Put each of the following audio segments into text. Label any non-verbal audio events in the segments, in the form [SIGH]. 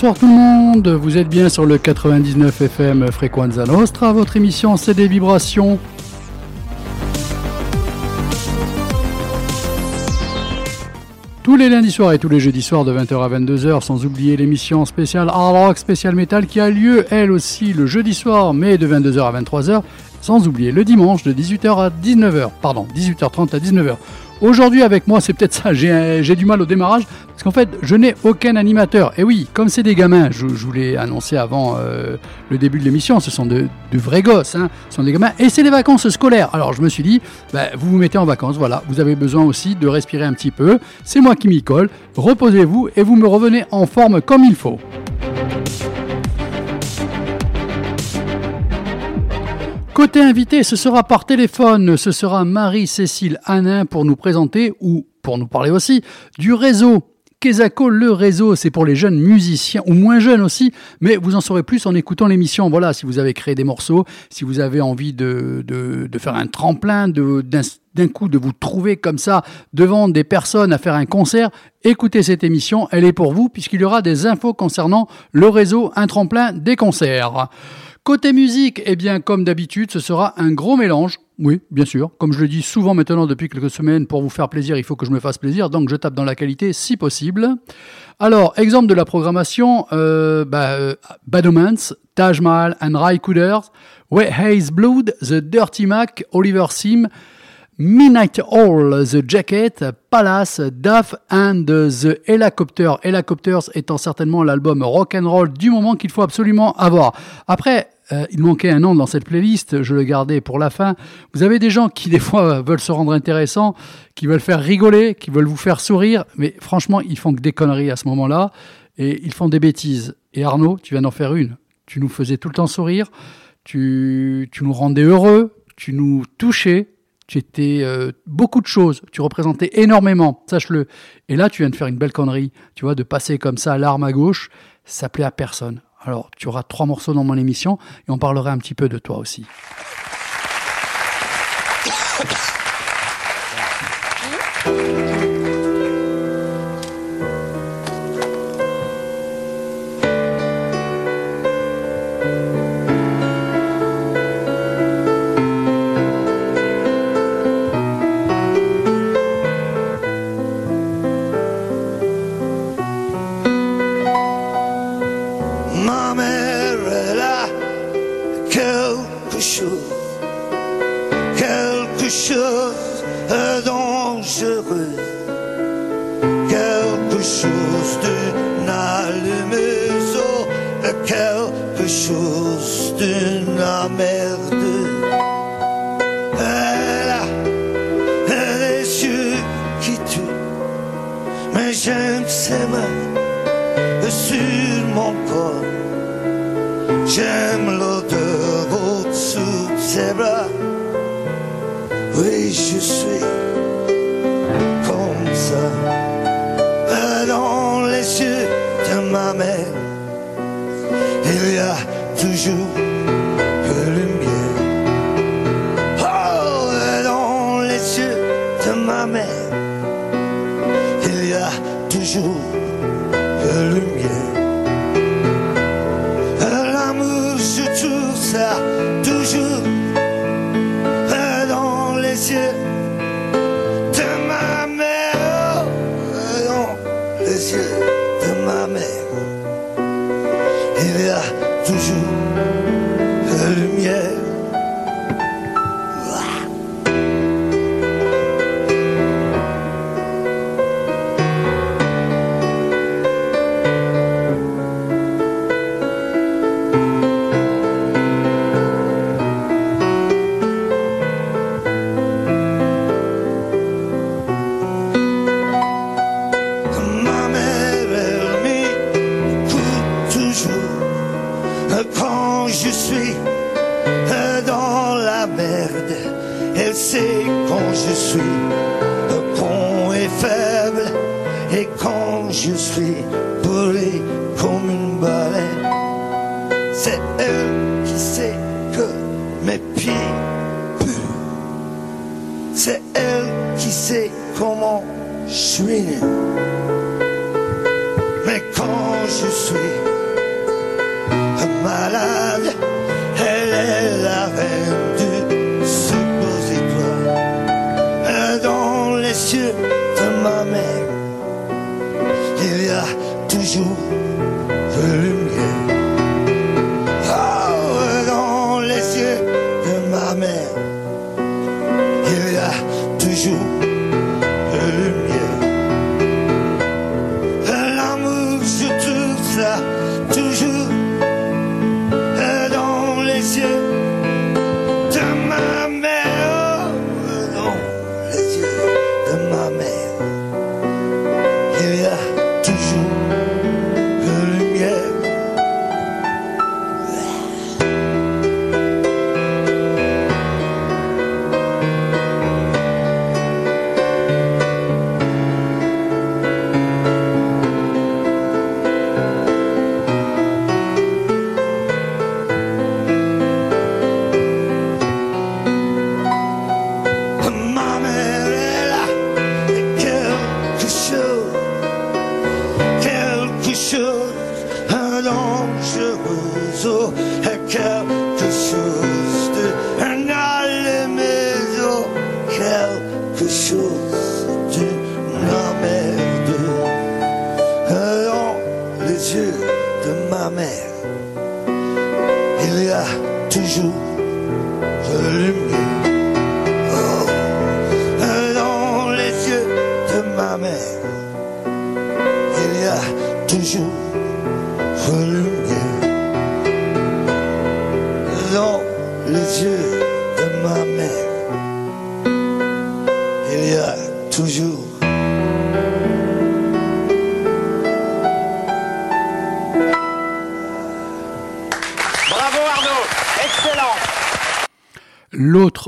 Bonsoir tout le monde, vous êtes bien sur le 99 FM Frequenza Nostra, votre émission c'est des vibrations. Tous les lundis soirs et tous les jeudis soirs de 20h à 22h, sans oublier l'émission spéciale Hard Rock Spécial Metal qui a lieu elle aussi le jeudi soir, mais de 22h à 23h, sans oublier le dimanche de 18h à 19h, pardon, 18h30 à 19h. Aujourd'hui avec moi, c'est peut-être ça, j'ai j'ai du mal au démarrage, parce qu'en fait, je n'ai aucun animateur. Et oui, comme c'est des gamins, je, je vous l'ai annoncé avant euh, le début de l'émission, ce sont de, de vrais gosses, hein, ce sont des gamins, et c'est les vacances scolaires. Alors je me suis dit, bah, vous vous mettez en vacances, voilà, vous avez besoin aussi de respirer un petit peu, c'est moi qui m'y colle, reposez-vous et vous me revenez en forme comme il faut. Côté invité, ce sera par téléphone, ce sera Marie-Cécile Hanin pour nous présenter, ou pour nous parler aussi, du réseau. Kesako, le réseau, c'est pour les jeunes musiciens, ou moins jeunes aussi, mais vous en saurez plus en écoutant l'émission. Voilà, si vous avez créé des morceaux, si vous avez envie de, de, de faire un tremplin, d'un coup de vous trouver comme ça devant des personnes à faire un concert, écoutez cette émission, elle est pour vous, puisqu'il y aura des infos concernant le réseau, un tremplin, des concerts. Côté musique, eh bien, comme d'habitude, ce sera un gros mélange. Oui, bien sûr. Comme je le dis souvent maintenant depuis quelques semaines, pour vous faire plaisir, il faut que je me fasse plaisir, donc je tape dans la qualité si possible. Alors, exemple de la programmation, euh, bah, euh, Taj Mahal and Ray Cooders, Wet Haze Blood, The Dirty Mac, Oliver Sim, Midnight Hall, The Jacket, Palace, Duff and The Helicopter. Helicopters étant certainement l'album rock and roll du moment qu'il faut absolument avoir. Après, euh, il manquait un nom dans cette playlist, je le gardais pour la fin. Vous avez des gens qui des fois veulent se rendre intéressants, qui veulent faire rigoler, qui veulent vous faire sourire, mais franchement, ils font que des conneries à ce moment-là et ils font des bêtises. Et Arnaud, tu viens d'en faire une. Tu nous faisais tout le temps sourire, tu, tu nous rendais heureux, tu nous touchais, tu étais euh, beaucoup de choses, tu représentais énormément, sache-le. Et là, tu viens de faire une belle connerie, tu vois, de passer comme ça l'arme à gauche, ça plaît à personne. Alors, tu auras trois morceaux dans mon émission et on parlera un petit peu de toi aussi. Chose d'une emmerde. Elle a les yeux qui tuent, mais j'aime ses mains sur mon corps. J'aime l'odeur au-dessous de ses bras. Oui, je suis comme ça. Dans les yeux de ma mère, que le mien. Oh, dans les yeux de ma mère, il y a toujours le mien. L'amour, je trouve ça toujours Sait quand je suis con et faible et quand je suis bourré comme une baleine. C'est elle qui sait que mes pieds puent. C'est elle qui sait comment je suis né. Mais quand je suis malade, elle est la reine de ma mère, il y a toujours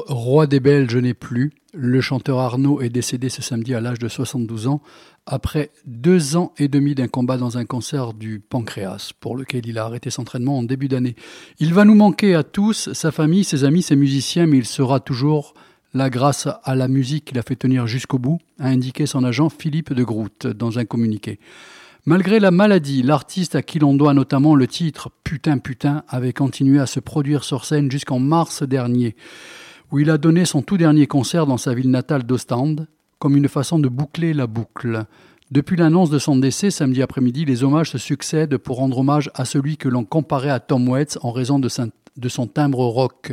Roi des Belges n'est plus. Le chanteur Arnaud est décédé ce samedi à l'âge de 72 ans, après deux ans et demi d'un combat dans un cancer du pancréas, pour lequel il a arrêté son entraînement en début d'année. Il va nous manquer à tous, sa famille, ses amis, ses musiciens, mais il sera toujours là grâce à la musique qu'il a fait tenir jusqu'au bout, a indiqué son agent Philippe de Groot dans un communiqué. Malgré la maladie, l'artiste à qui l'on doit notamment le titre Putain Putain avait continué à se produire sur scène jusqu'en mars dernier, où il a donné son tout dernier concert dans sa ville natale d'Ostende, comme une façon de boucler la boucle. Depuis l'annonce de son décès samedi après-midi, les hommages se succèdent pour rendre hommage à celui que l'on comparait à Tom Waits en raison de, son timbre rock.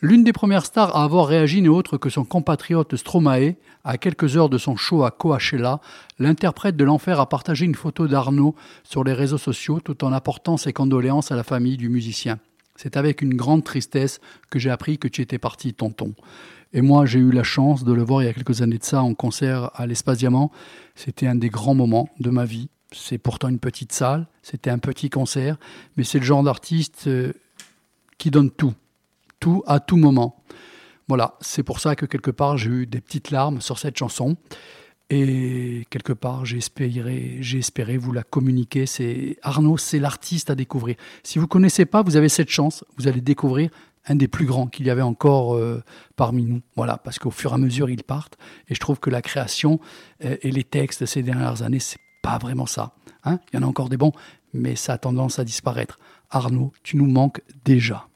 L'une des premières stars à avoir réagi n'est autre que son compatriote Stromae. À quelques heures de son show à Coachella, l'interprète de l'enfer a partagé une photo d'Arnaud sur les réseaux sociaux tout en apportant ses condoléances à la famille du musicien. C'est avec une grande tristesse que j'ai appris que tu étais parti, tonton. Et moi, j'ai eu la chance de le voir il y a quelques années de ça en concert à l'Espace Diamant. C'était un des grands moments de ma vie. C'est pourtant une petite salle, c'était un petit concert, mais c'est le genre d'artiste euh, qui donne tout, tout à tout moment. Voilà, c'est pour ça que quelque part j'ai eu des petites larmes sur cette chanson. Et quelque part, espéré vous la communiquer. C'est Arnaud, c'est l'artiste à découvrir. Si vous connaissez pas, vous avez cette chance. Vous allez découvrir un des plus grands qu'il y avait encore euh, parmi nous. Voilà, parce qu'au fur et à mesure, ils partent. Et je trouve que la création euh, et les textes ces dernières années, c'est pas vraiment ça. Hein Il y en a encore des bons, mais ça a tendance à disparaître. Arnaud, tu nous manques déjà.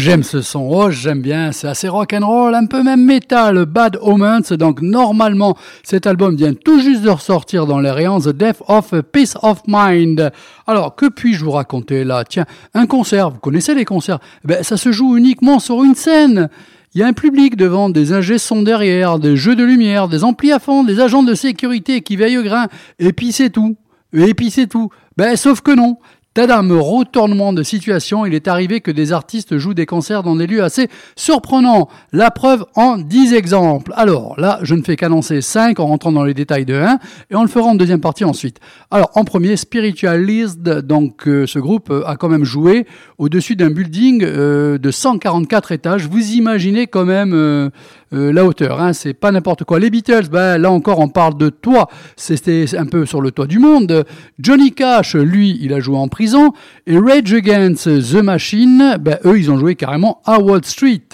J'aime ce son. Oh, j'aime bien. C'est assez rock and roll, un peu même métal. Bad Omens. Donc, normalement, cet album vient tout juste de ressortir dans les rayons The Death of Peace of Mind. Alors, que puis-je vous raconter là? Tiens, un concert. Vous connaissez les concerts? Ben, ça se joue uniquement sur une scène. Il y a un public devant, des ingés sont derrière, des jeux de lumière, des amplis à fond, des agents de sécurité qui veillent au grain. Et puis c'est tout. Et puis c'est tout. Ben, sauf que non. Tadam, retournement de situation, il est arrivé que des artistes jouent des concerts dans des lieux assez surprenants. La preuve en 10 exemples. Alors là, je ne fais qu'annoncer 5 en rentrant dans les détails de 1 et on le fera en deuxième partie ensuite. Alors en premier, Spiritualized, donc euh, ce groupe euh, a quand même joué au-dessus d'un building euh, de 144 étages. Vous imaginez quand même euh, la hauteur, hein, c'est pas n'importe quoi. Les Beatles, ben, là encore on parle de toit, c'était un peu sur le toit du monde. Johnny Cash, lui, il a joué en prison. Et Rage Against the Machine, ben, eux, ils ont joué carrément à Wall Street.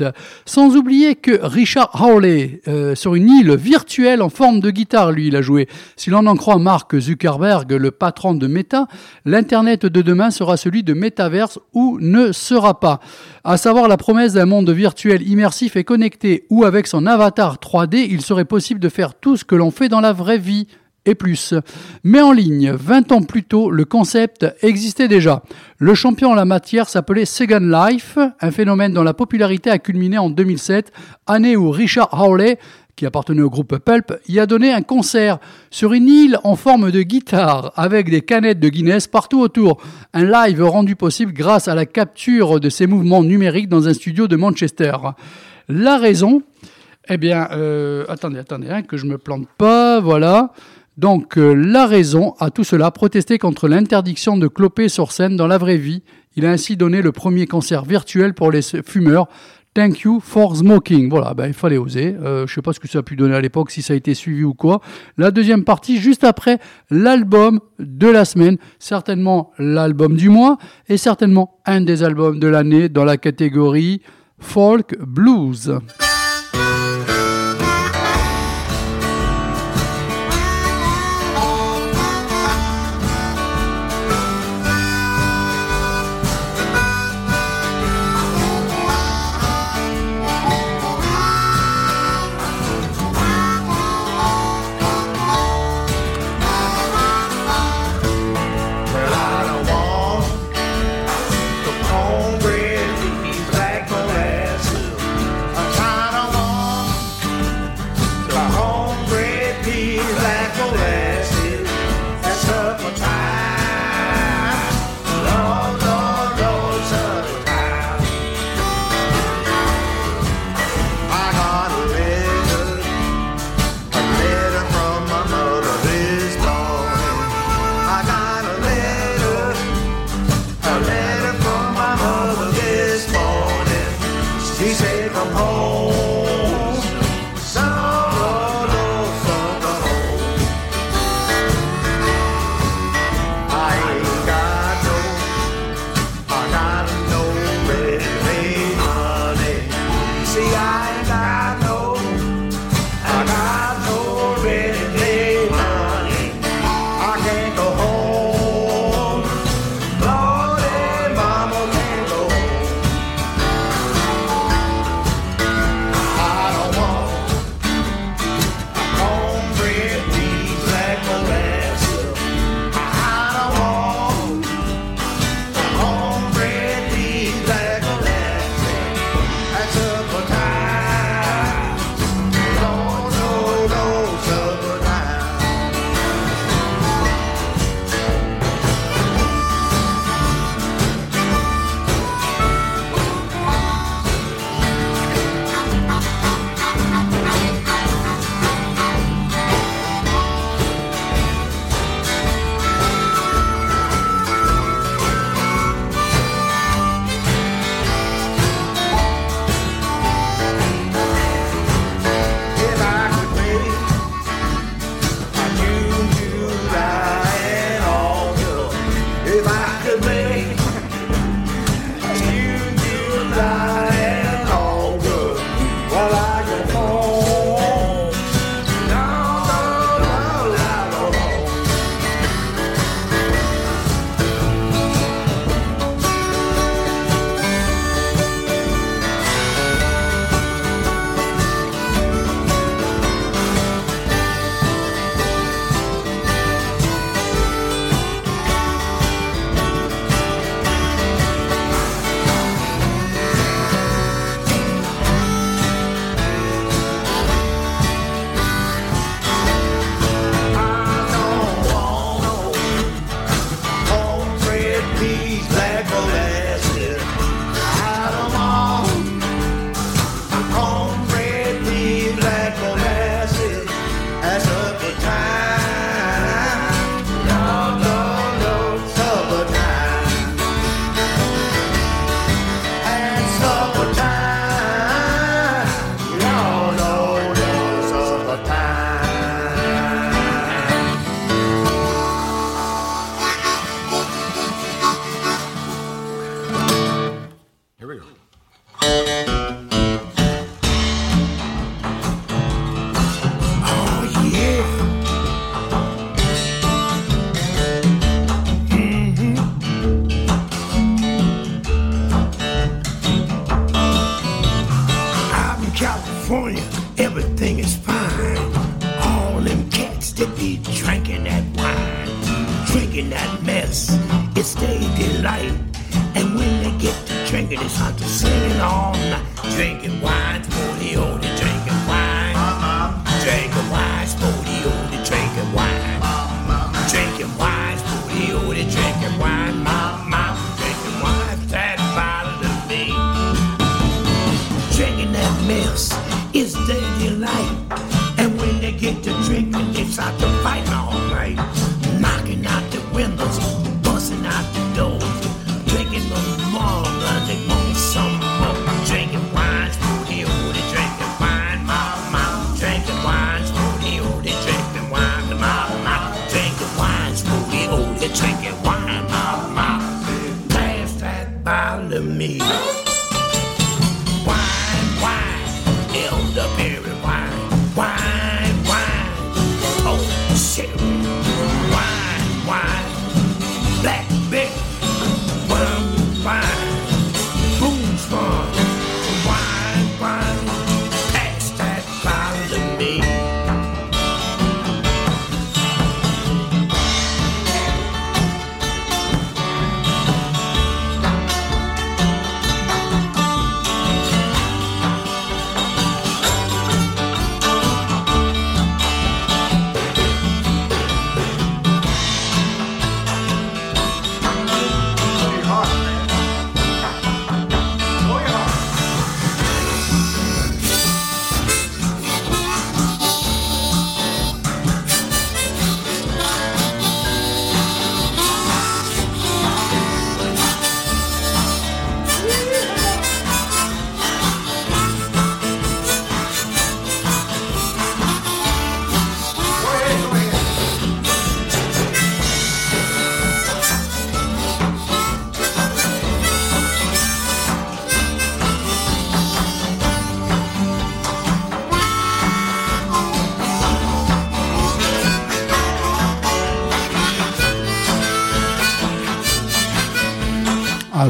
Sans oublier que Richard Hawley, euh, sur une île virtuelle en forme de guitare, lui, il a joué. Si l'on en croit Mark Zuckerberg, le patron de Meta, l'Internet de demain sera celui de Metaverse ou ne sera pas. À savoir la promesse d'un monde virtuel immersif et connecté où avec son avatar 3D, il serait possible de faire tout ce que l'on fait dans la vraie vie et plus. Mais en ligne, 20 ans plus tôt, le concept existait déjà. Le champion en la matière s'appelait Second Life, un phénomène dont la popularité a culminé en 2007, année où Richard Hawley qui appartenait au groupe Pulp, y a donné un concert sur une île en forme de guitare avec des canettes de Guinness partout autour. Un live rendu possible grâce à la capture de ses mouvements numériques dans un studio de Manchester. La raison, eh bien, euh, attendez, attendez, hein, que je me plante pas, voilà. Donc, euh, la raison à tout cela, protester contre l'interdiction de cloper sur scène dans la vraie vie. Il a ainsi donné le premier concert virtuel pour les fumeurs. Thank you for smoking. Voilà, ben, il fallait oser. Euh, je sais pas ce que ça a pu donner à l'époque, si ça a été suivi ou quoi. La deuxième partie, juste après l'album de la semaine, certainement l'album du mois et certainement un des albums de l'année dans la catégorie folk blues.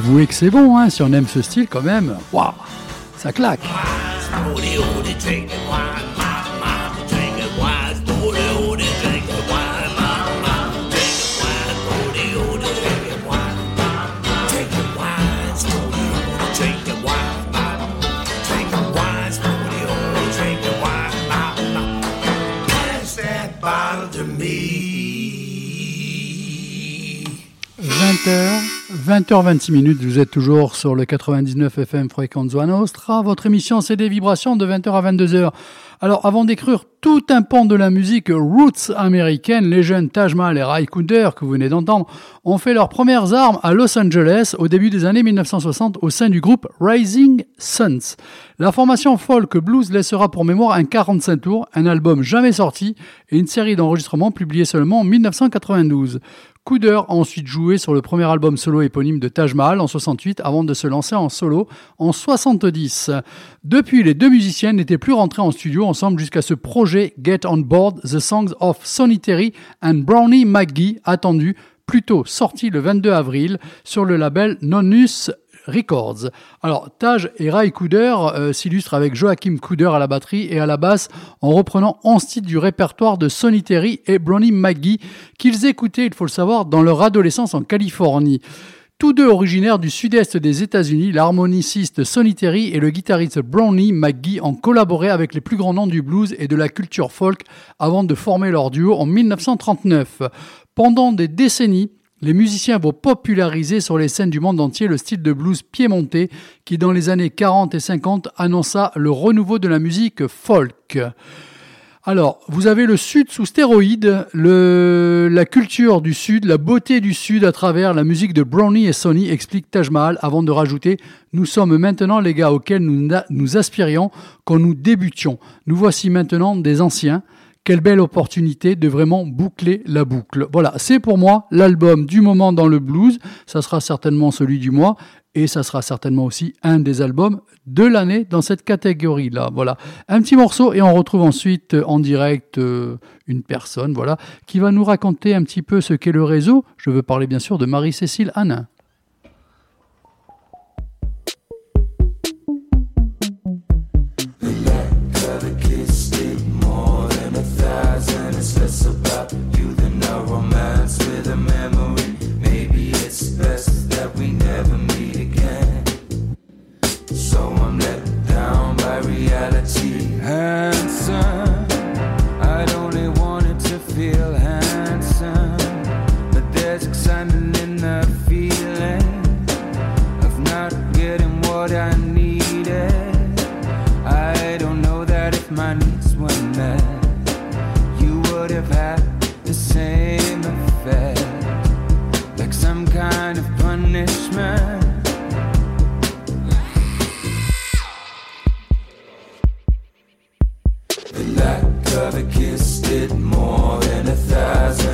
Avouez que c'est bon, hein, si on aime ce style quand même. Waouh, ça claque. 20h26 minutes, vous êtes toujours sur le 99 FM Frequenza Nostra. Votre émission, c'est des vibrations de 20h à 22h. Alors, avant d'écrire tout un pan de la musique roots américaine, les jeunes Taj Mahal et Ray Cooder, que vous venez d'entendre, ont fait leurs premières armes à Los Angeles au début des années 1960 au sein du groupe Rising Suns. La formation folk blues laissera pour mémoire un 45 tours, un album jamais sorti et une série d'enregistrements publiés seulement en 1992. Cooder a ensuite joué sur le premier album solo éponyme de Taj Mahal en 68 avant de se lancer en solo en 70. Depuis, les deux musiciens n'étaient plus rentrés en studio ensemble jusqu'à ce projet Get on Board The Songs of Sonny Terry and Brownie McGee attendu plutôt sorti le 22 avril sur le label Nonus Records. Alors, Taj et Ray Cooder euh, s'illustrent avec Joachim Cooder à la batterie et à la basse en reprenant 11 titres du répertoire de Sonny Terry et Brownie McGee qu'ils écoutaient, il faut le savoir, dans leur adolescence en Californie. Tous deux originaires du sud-est des États-Unis, l'harmoniciste Sonny Terry et le guitariste Brownie McGee ont collaboré avec les plus grands noms du blues et de la culture folk avant de former leur duo en 1939. Pendant des décennies, les musiciens vont populariser sur les scènes du monde entier le style de blues piémontais qui, dans les années 40 et 50, annonça le renouveau de la musique folk. Alors, vous avez le Sud sous stéroïdes, le, la culture du Sud, la beauté du Sud à travers la musique de Brownie et Sonny, explique Taj Mahal avant de rajouter Nous sommes maintenant les gars auxquels nous aspirions quand nous débutions. Nous voici maintenant des anciens. Quelle belle opportunité de vraiment boucler la boucle. Voilà, c'est pour moi l'album du moment dans le blues. Ça sera certainement celui du mois et ça sera certainement aussi un des albums de l'année dans cette catégorie-là. Voilà, un petit morceau et on retrouve ensuite en direct euh, une personne, voilà, qui va nous raconter un petit peu ce qu'est le réseau. Je veux parler bien sûr de Marie-Cécile Hanin. feel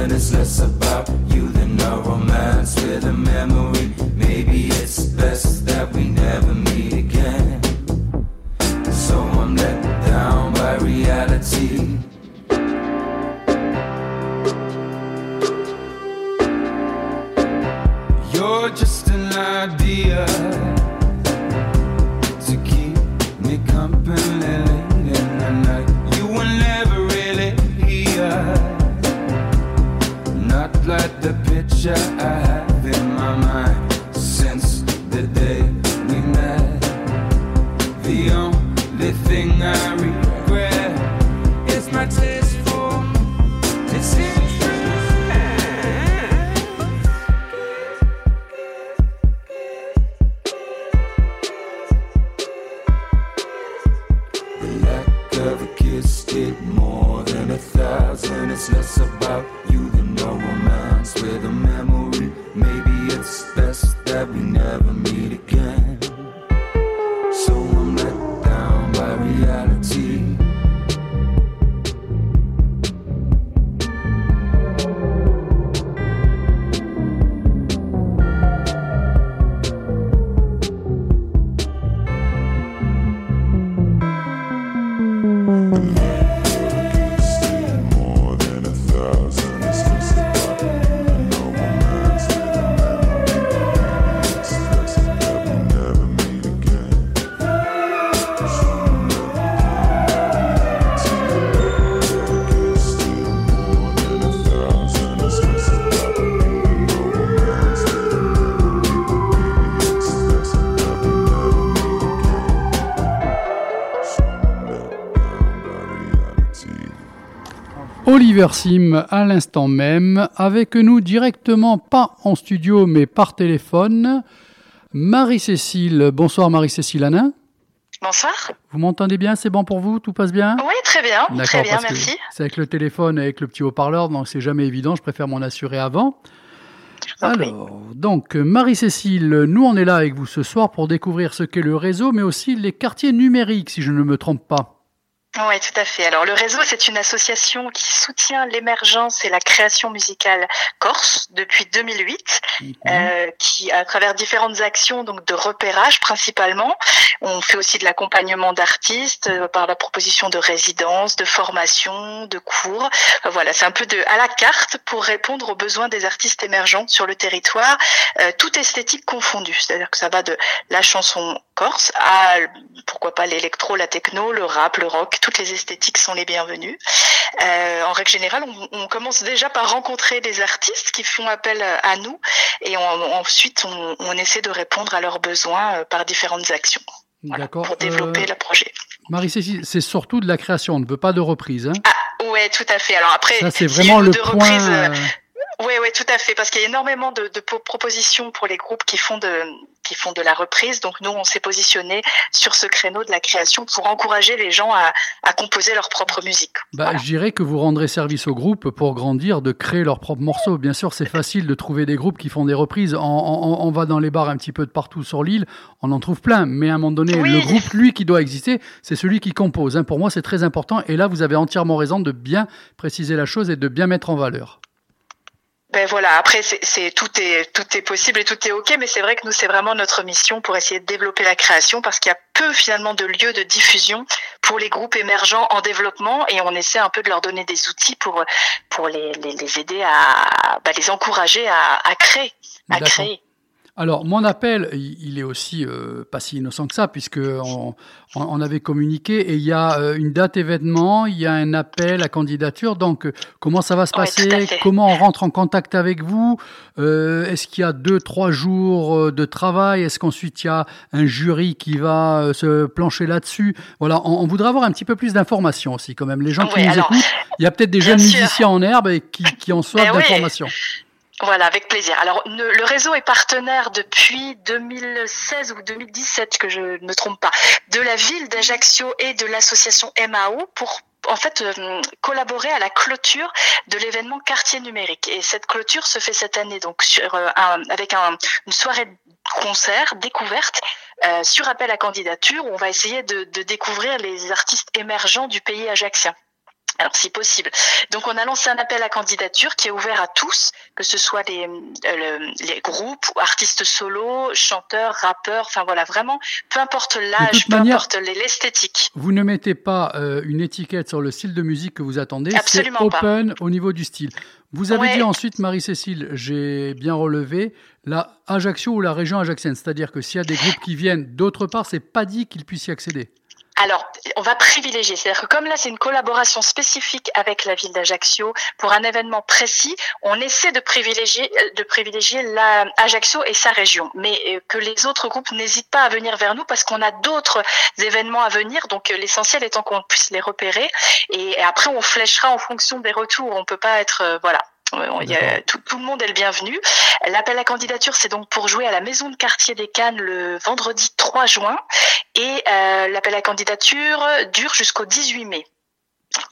thousand. It's less about you than a romance with a memory. Maybe it's best that we never meet picture I have in my mind Sim à l'instant même, avec nous directement, pas en studio mais par téléphone, Marie-Cécile. Bonsoir Marie-Cécile Hanin. Bonsoir. Vous m'entendez bien? C'est bon pour vous? Tout passe bien? Oui, très bien, très bien, merci. c'est avec le téléphone, avec le petit haut-parleur, donc c'est jamais évident, je préfère m'en assurer avant. Alors, donc, Marie-Cécile, nous on est là avec vous ce soir pour découvrir ce qu'est le réseau, mais aussi les quartiers numériques, si je ne me trompe pas. Oui, tout à fait. Alors le réseau, c'est une association qui soutient l'émergence et la création musicale corse depuis 2008, euh, qui à travers différentes actions donc de repérage principalement, on fait aussi de l'accompagnement d'artistes euh, par la proposition de résidences, de formations, de cours. Voilà, c'est un peu de à la carte pour répondre aux besoins des artistes émergents sur le territoire, euh, toute esthétique confondue. C'est-à-dire que ça va de la chanson corse à pourquoi pas l'électro, la techno, le rap, le rock, toutes les esthétiques sont les bienvenues. Euh, en règle générale, on, on commence déjà par rencontrer des artistes qui font appel à nous et on- ensuite on, on essaie de répondre à leurs besoins euh, par différentes actions voilà, pour développer Euh, le projet. Marie-Cécile, c'est surtout de la création, on ne veut pas de reprise. Hein? Ah ouais, tout à fait. Alors après, Ça, c'est vraiment le de point. reprises, euh, Oui, oui, tout à fait, parce qu'il y a énormément de, de po- propositions pour les groupes qui font de qui font de la reprise. Donc nous, on s'est positionné sur ce créneau de la création pour encourager les gens à, à composer leur propre musique. Bah, Voilà. Je dirais que vous rendrez service aux groupes pour grandir, de créer leurs propres morceaux. Bien sûr, c'est facile de trouver des groupes qui font des reprises. On, on- on va dans les bars un petit peu de partout sur l'île, on en trouve plein. Mais à un moment donné, Oui. le groupe, lui, qui doit exister, c'est celui qui compose. hein. Pour moi, c'est très important. Et là, vous avez entièrement raison de bien préciser la chose et de bien mettre en valeur. Ben voilà. Après, c'est tout est tout est possible et tout est ok, mais c'est vrai que nous, c'est vraiment notre mission pour essayer de développer la création, parce qu'il y a peu finalement de lieux de diffusion pour les groupes émergents en développement, et on essaie un peu de leur donner des outils pour pour les les, les aider à bah, les encourager à, à créer, à créer. Alors, mon appel, il est aussi euh, pas si innocent que ça, puisque on, avait communiqué et il y a euh, une date événement, il y a un appel à candidature. Donc, euh, comment ça va se passer? Comment on rentre en contact avec vous? Euh, Est-ce qu'il y a deux, trois jours de travail? Est-ce qu'ensuite il y a un jury qui va se plancher là-dessus? Voilà, on, on voudrait avoir un petit peu plus d'informations aussi, quand même. Les gens qui nous alors, écoutent, il y a peut-être des jeunes sûr. musiciens en herbe et qui, qui en soif Ben oui. Voilà, avec plaisir. Alors, le réseau est partenaire depuis 2016 ou 2017, que je ne me trompe pas, de la ville d'Ajaccio et de l'association MAO pour en fait euh, collaborer à la clôture de l'événement quartier numérique et cette clôture se fait cette année donc sur euh, un, avec un, une soirée de concert découverte euh, sur appel à candidature où on va essayer de découvrir les artistes émergents du pays ajaccien. Alors si possible. Donc on a lancé un appel à candidature qui est ouvert à tous, que ce soit les, euh, le- les groupes, ou artistes solos, chanteurs, rappeurs, enfin voilà, vraiment, peu importe l'âge, peu manière- importe les- l'esthétique. Vous ne mettez pas euh, une étiquette sur le style de musique que vous attendez, c'est pas. open au niveau du style. Vous avez Ouais. dit ensuite, Marie-Cécile, j'ai bien relevé, la Ajaccio ou la région ajaxienne, c'est-à-dire que s'il y a des groupes qui viennent d'autre part, c'est pas dit qu'ils puissent y accéder. Alors, on va privilégier. C'est-à-dire que comme là, c'est une collaboration spécifique avec la ville d'Ajaccio pour un événement précis, on essaie de privilégier, de privilégier la Ajaccio et sa région. Mais euh, que les autres groupes n'hésitent pas à venir vers nous parce qu'on a d'autres événements à venir. Donc, euh, l'essentiel étant qu'on puisse les repérer. Et, après, on fléchera en fonction des retours. On peut pas être, euh, voilà. Il y a- tout, tout le monde est le bienvenu. L'appel à candidature, c'est donc pour jouer à la maison de quartier des Cannes le vendredi 3 juin. Et euh, l'appel à candidature dure jusqu'au 18 mai.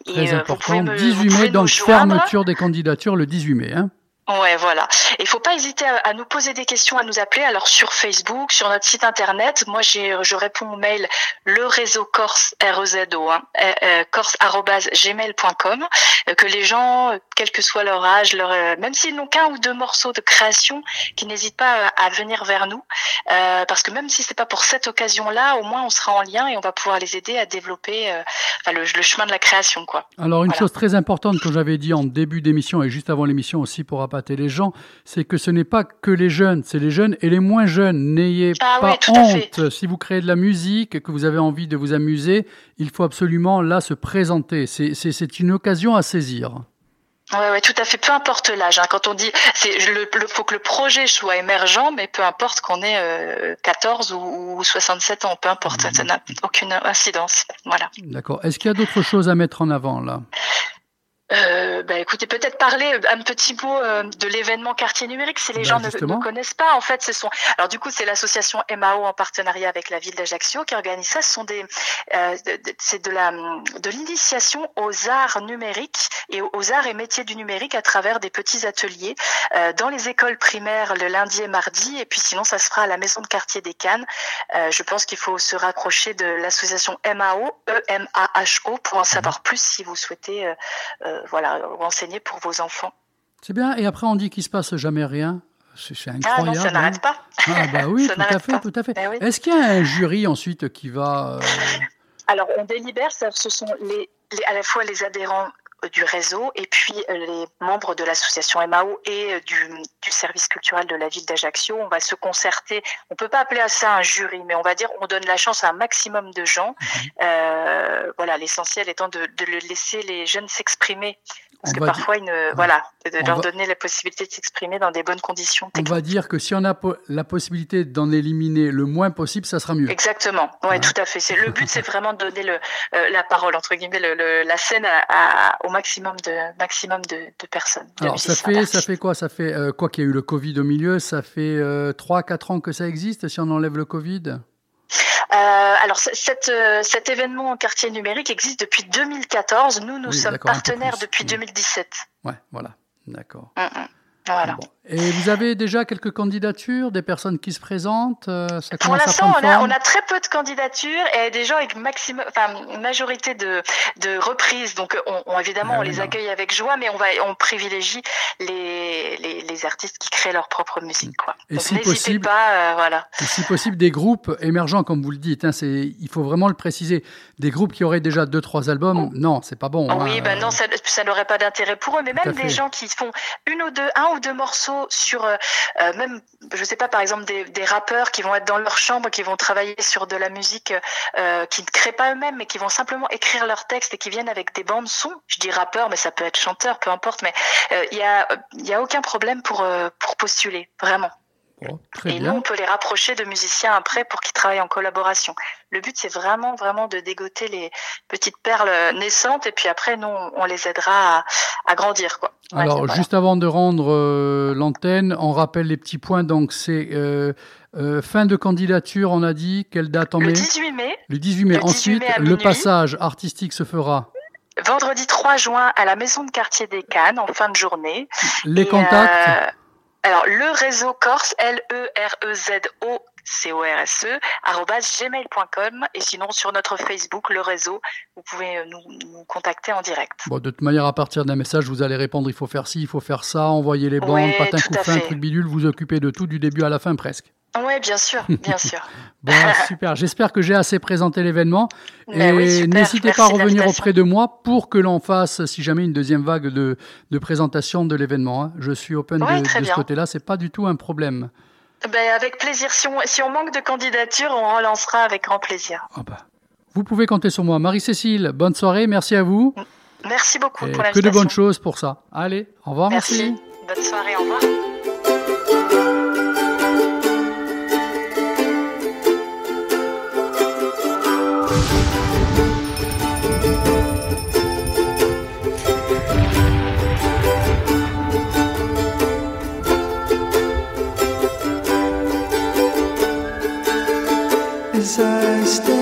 Et, Très euh, vous important. pouvez me- 18 vous pouvez mai, donc fermeture des candidatures le 18 mai. Hein. Ouais, voilà. Il faut pas hésiter à, à nous poser des questions, à nous appeler. Alors sur Facebook, sur notre site internet, moi j'ai, je réponds au mail le réseau Corse E hein, euh, euh, corse gmail.com euh, que les gens, euh, quel que soit leur âge, leur, euh, même s'ils n'ont qu'un ou deux morceaux de création, qui n'hésitent pas euh, à venir vers nous, euh, parce que même si c'est pas pour cette occasion-là, au moins on sera en lien et on va pouvoir les aider à développer euh, enfin, le, le chemin de la création, quoi. Alors une Voilà. chose très importante que j'avais dit en début d'émission et juste avant l'émission aussi pour appâter les gens, c'est que ce n'est pas que les jeunes, c'est les jeunes et les moins jeunes. N'ayez Ah pas oui, honte si vous créez de la musique, que vous avez envie de vous amuser, il faut absolument là se présenter. C'est- C'est c'est une occasion à saisir. Ouais, ouais, tout à fait. Peu importe l'âge. hein. Quand on dit, c'est le, le- faut que le projet soit émergent, mais peu importe qu'on ait euh, 14 ou, ou 67 ans, peu importe, ça n'a aucune incidence. Voilà. D'accord. Est-ce qu'il y a d'autres choses à mettre en avant là? Euh, bah, écoutez, peut-être parler un petit mot euh, de l'événement quartier numérique si les Bah, gens ne, connaissent pas. En fait, ce sont. Alors du coup, c'est l'association MAO en partenariat avec la ville d'Ajaccio qui organise ça. Ce sont des, euh, c'est de la de l'initiation aux arts numériques et aux arts et métiers du numérique à travers des petits ateliers euh, dans les écoles primaires le lundi et mardi. Et puis sinon, ça se fera à la maison de quartier des Cannes. Euh, je pense qu'il faut se rapprocher de l'association MAO, E M A H O, pour en savoir plus si vous souhaitez. Voilà, renseigner pour vos enfants. C'est bien. Et après on dit qu'il se passe jamais rien. C'est c'est Ah incroyable. non, ça hein. n'arrête pas. Ah bah [LAUGHS] oui, tout à fait, tout à fait. Eh oui. Est-ce qu'il y a un jury ensuite qui va euh, [LAUGHS] Alors, on délibère, ça, ce sont les, les- à la fois les adhérents du réseau et puis euh, les membres de l'association MAO et euh, du, du service culturel de la ville d'Ajaccio. On va se concerter. On peut pas appeler à ça un jury, mais on va dire on donne la chance à un maximum de gens. Mhm. Euh, voilà, l'essentiel étant de, de le laisser les jeunes s'exprimer. Parce On que parfois, ils ne, voilà, de On leur va- donner la possibilité de s'exprimer dans des bonnes conditions. On techniques. va dire que si on a po- la possibilité d'en éliminer le moins possible, ça sera mieux. Exactement, ouais, Ouais. tout à fait. Le but, c'est [LAUGHS] vraiment de donner le, euh, la parole entre guillemets, le, le- la scène à, à- au maximum de maximum de, de personnes. de Alors ça fait ça fait quoi? Ça fait euh, quoi qu'il y a eu le Covid au milieu Ça fait euh, 3-4 ans que ça existe si on enlève le Covid? Euh, alors cette, euh, cet événement en quartier numérique existe depuis 2014. Nous, nous Oui, sommes partenaires depuis Mm. 2017. Ouais, voilà, d'accord. Mm, mm. Voilà. Bon. Et vous avez déjà quelques candidatures, des personnes qui se présentent euh, Ça Pour l'instant, on a, forme on a très peu de candidatures et des gens avec maximum, enfin, une majorité de, de reprises. Donc, on, on- évidemment, Ah on oui, les non. accueille avec joie, mais on va, on privilégie les, les, les artistes qui créent leur propre musique, quoi. Et Donc, si possible- pas, euh, voilà. Et si possible, des groupes émergents, comme vous le dites. Hein, c'est, il faut vraiment le préciser. Des groupes qui auraient déjà deux, trois albums, non, c'est pas bon. Oh. oui, hein. ben non, ça, ça n'aurait pas d'intérêt pour eux. Mais même fait. des gens qui font une ou deux, un ou deux morceaux sur, euh, euh, même, je sais pas, par exemple, des, rappeurs qui vont être dans leur chambre, qui vont travailler sur de la musique, euh, qui ne créent pas eux-mêmes, mais qui vont simplement écrire leurs textes et qui viennent avec des bandes son. Je dis rappeur, mais ça peut être chanteur, peu importe. Mais euh, il y a, y a aucun problème euh, pour postuler, vraiment. Très Et nous, on peut les rapprocher de musiciens après pour qu'ils travaillent en collaboration. Le but, c'est vraiment, vraiment de dégoter les petites perles naissantes et puis après, nous, on les aidera à, à grandir, quoi. Alors, dire, voilà. juste avant de rendre euh, l'antenne, on rappelle les petits points. Donc, c'est euh, euh, fin de candidature, on a dit. Quelle date Le 18 mai, Le 18 mai. le 18 Ensuite, mai à le passage artistique se fera. vendredi 3 juin à la maison de quartier des Cannes en fin de journée. Les Et, contacts euh, alors, le réseau Corse, E L-E-R-E-Z-O, C-O-R-S-E, E, gmail.com. Et sinon, sur notre Facebook, le réseau, vous pouvez euh, nous, nous contacter en direct. Bon, de toute manière, à partir d'un message, vous allez répondre il faut faire ci, il faut faire ça, envoyer les bandes, patin tout coup à fin, fait. truc bidule, vous occupez de tout du début à la fin presque. Oui, bien sûr, bien [LAUGHS] sûr. Bon, [LAUGHS] super. J'espère que j'ai assez présenté l'événement. Ben Et oui, n'hésitez pas à revenir auprès de moi pour que l'on fasse, si jamais, une deuxième vague de, de présentation de l'événement. hein. Je suis open de, ce côté-là. C'est pas du tout un problème. Ben, avec plaisir. Si on, si on manque de candidatures, on relancera avec grand plaisir. Ah bah. Vous pouvez compter sur moi. Marie-Cécile, bonne soirée. Merci à vous. Merci beaucoup Et pour que l'invitation. de bonnes choses pour ça. Allez, au revoir. Merci. Bonne soirée. Au revoir. As I stand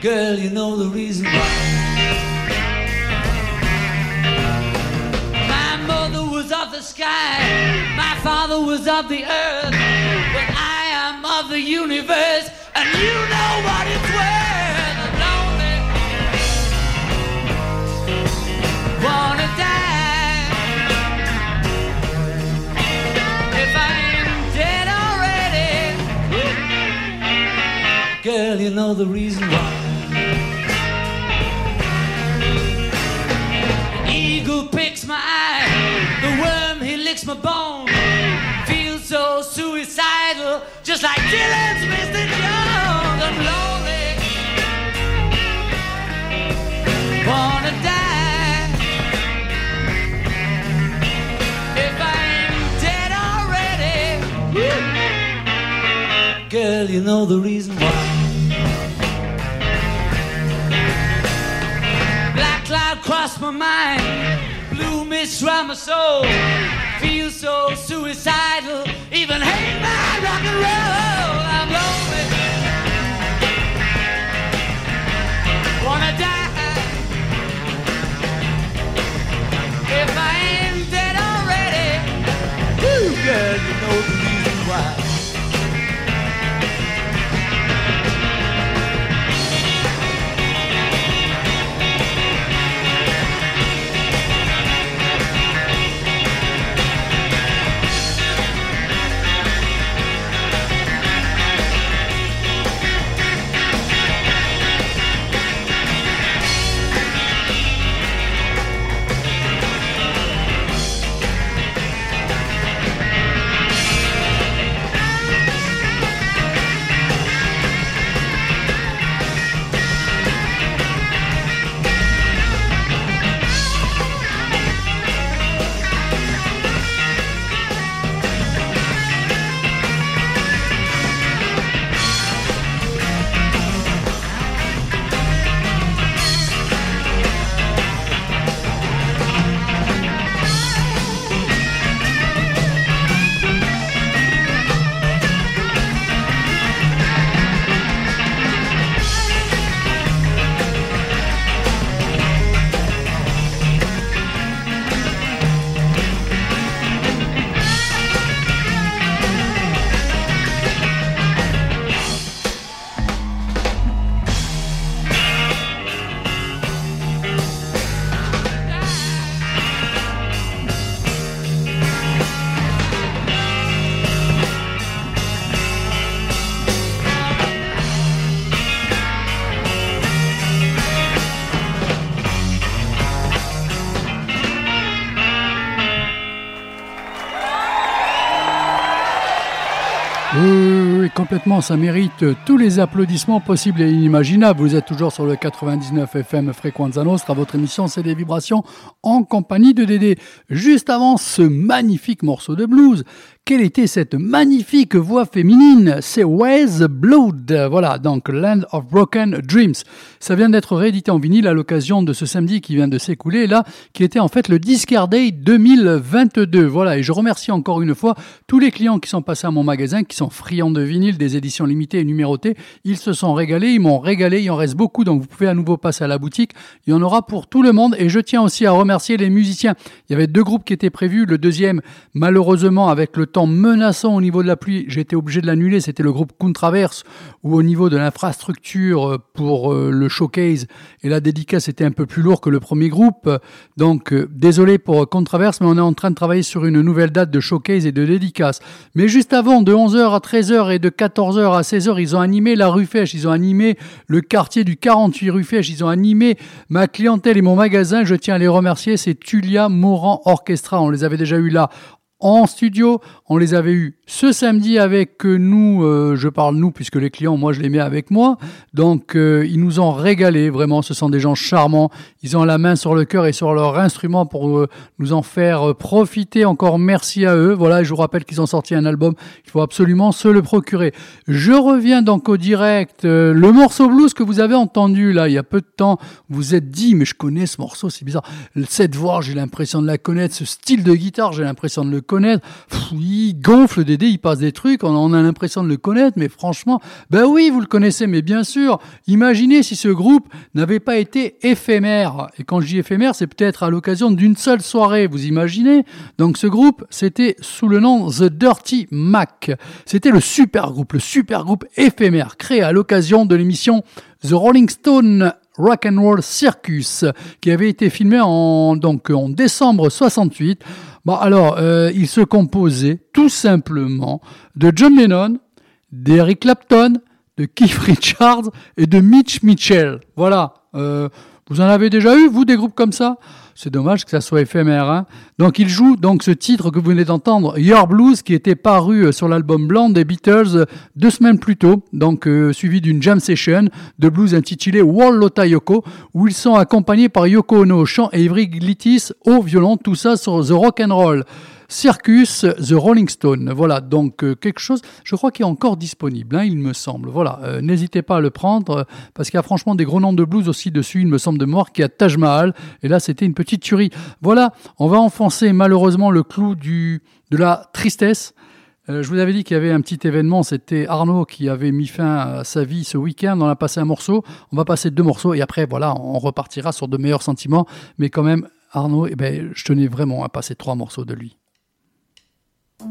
girl, you know the reason why. My mother was of the sky, my father was of the earth, but I am of the universe, and you know what it's worth. I'm lonely, wanna die. If I ain't dead already, girl, you know the reason why. My bone. Feel so suicidal, just like Dylan's Mr. Jones. I'm lonely, wanna die. If I ain't dead already, girl, you know the reason why. Black cloud crossed my mind, blue mist round my soul. Feel so suicidal, even hate my rock and roll. I'm lonely, wanna die. If I ain't dead already, woo, girl, ça mérite tous les applaudissements possibles et inimaginables. Vous êtes toujours sur le 99 FM Frequenza Nostra, votre émission c'est des vibrations en compagnie de Dédé. Juste avant ce magnifique morceau de blues, quelle était cette magnifique voix féminine? C'est Wes Blood, voilà, donc Land of Broken Dreams. Ça vient d'être réédité en vinyle à l'occasion de ce samedi qui vient de s'écouler, là, qui était en fait le Discard Day 2022. Voilà, et je remercie encore une fois tous les clients qui sont passés à mon magasin, qui sont friands de vinyle, des éditions limitées et numérotées. Ils se sont régalés, ils m'ont régalé, il en reste beaucoup, donc vous pouvez à nouveau passer à la boutique. Il y en aura pour tout le monde, et je tiens aussi à remercier les musiciens. Il y avait deux groupes qui étaient prévus, le deuxième, malheureusement, avec le temps menaçant au niveau de la pluie, j'ai été obligé de l'annuler, c'était le groupe Contraverse, où au niveau de l'infrastructure euh, pour euh, le showcase et la dédicace était un peu plus lourd que le premier groupe. Donc euh, désolé pour Contraverse, mais on est en train de travailler sur une nouvelle date de showcase et de dédicace. Mais juste avant, de 11h à 13h et de 14h à 16h, ils ont animé la rue Fèche, ils ont animé le quartier du 48 rue Fèche, ils ont animé ma clientèle et mon magasin. Je tiens à les remercier, c'est Tulia Moran Orchestra. On les avait déjà eu là en studio. On les avait eus ce samedi avec nous, euh, je parle nous puisque les clients, moi je les mets avec moi. Donc euh, ils nous ont régalé, vraiment, ce sont des gens charmants. Ils ont la main sur le cœur et sur leur instrument pour euh, nous en faire euh, profiter. Encore merci à eux. Voilà, je vous rappelle qu'ils ont sorti un album, il faut absolument se le procurer. Je reviens donc au direct. Euh, le morceau blues que vous avez entendu là il y a peu de temps, vous êtes dit mais je connais ce morceau, c'est bizarre. Cette voix, j'ai l'impression de la connaître. Ce style de guitare, j'ai l'impression de le connaître. Il gonfle des dés, il passe des trucs, on, on a l'impression de le connaître, mais franchement, ben oui, vous le connaissez, mais bien sûr. Imaginez si ce groupe n'avait pas été éphémère. Et quand je dis éphémère, c'est peut-être à l'occasion d'une seule soirée, vous imaginez? Donc ce groupe, c'était sous le nom The Dirty Mac. C'était le super groupe, le super groupe éphémère, créé à l'occasion de l'émission The Rolling Stone Rock and Roll Circus, qui avait été filmé en, donc, en décembre 68. Bon, alors, euh, il se composait tout simplement de John Lennon, d'Eric Clapton, de Keith [LAUGHS] Richards et de Mitch Mitchell. Voilà. Euh, vous en avez déjà eu, vous, des groupes comme ça? C'est dommage que ça soit éphémère. Hein donc, il joue donc ce titre que vous venez d'entendre, Your Blues, qui était paru euh, sur l'album blanc des Beatles euh, deux semaines plus tôt, donc euh, suivi d'une jam session de blues intitulée Wall Lota Yoko, où ils sont accompagnés par Yoko Ono au chant et Ivry Glittis au violon, tout ça sur The Rock and Roll. Circus, The Rolling Stone. Voilà, donc euh, quelque chose, je crois qu'il est encore disponible, hein, il me semble. Voilà, euh, n'hésitez pas à le prendre, euh, parce qu'il y a franchement des gros noms de blues aussi dessus, il me semble de mort, qui a Taj Mahal, et là c'était une petite tuerie. Voilà, on va enfoncer malheureusement le clou du, de la tristesse. Euh, je vous avais dit qu'il y avait un petit événement, c'était Arnaud qui avait mis fin à sa vie ce week-end, on a passé un morceau, on va passer deux morceaux, et après voilà, on repartira sur de meilleurs sentiments, mais quand même, Arnaud, eh ben, je tenais vraiment à passer trois morceaux de lui. Sans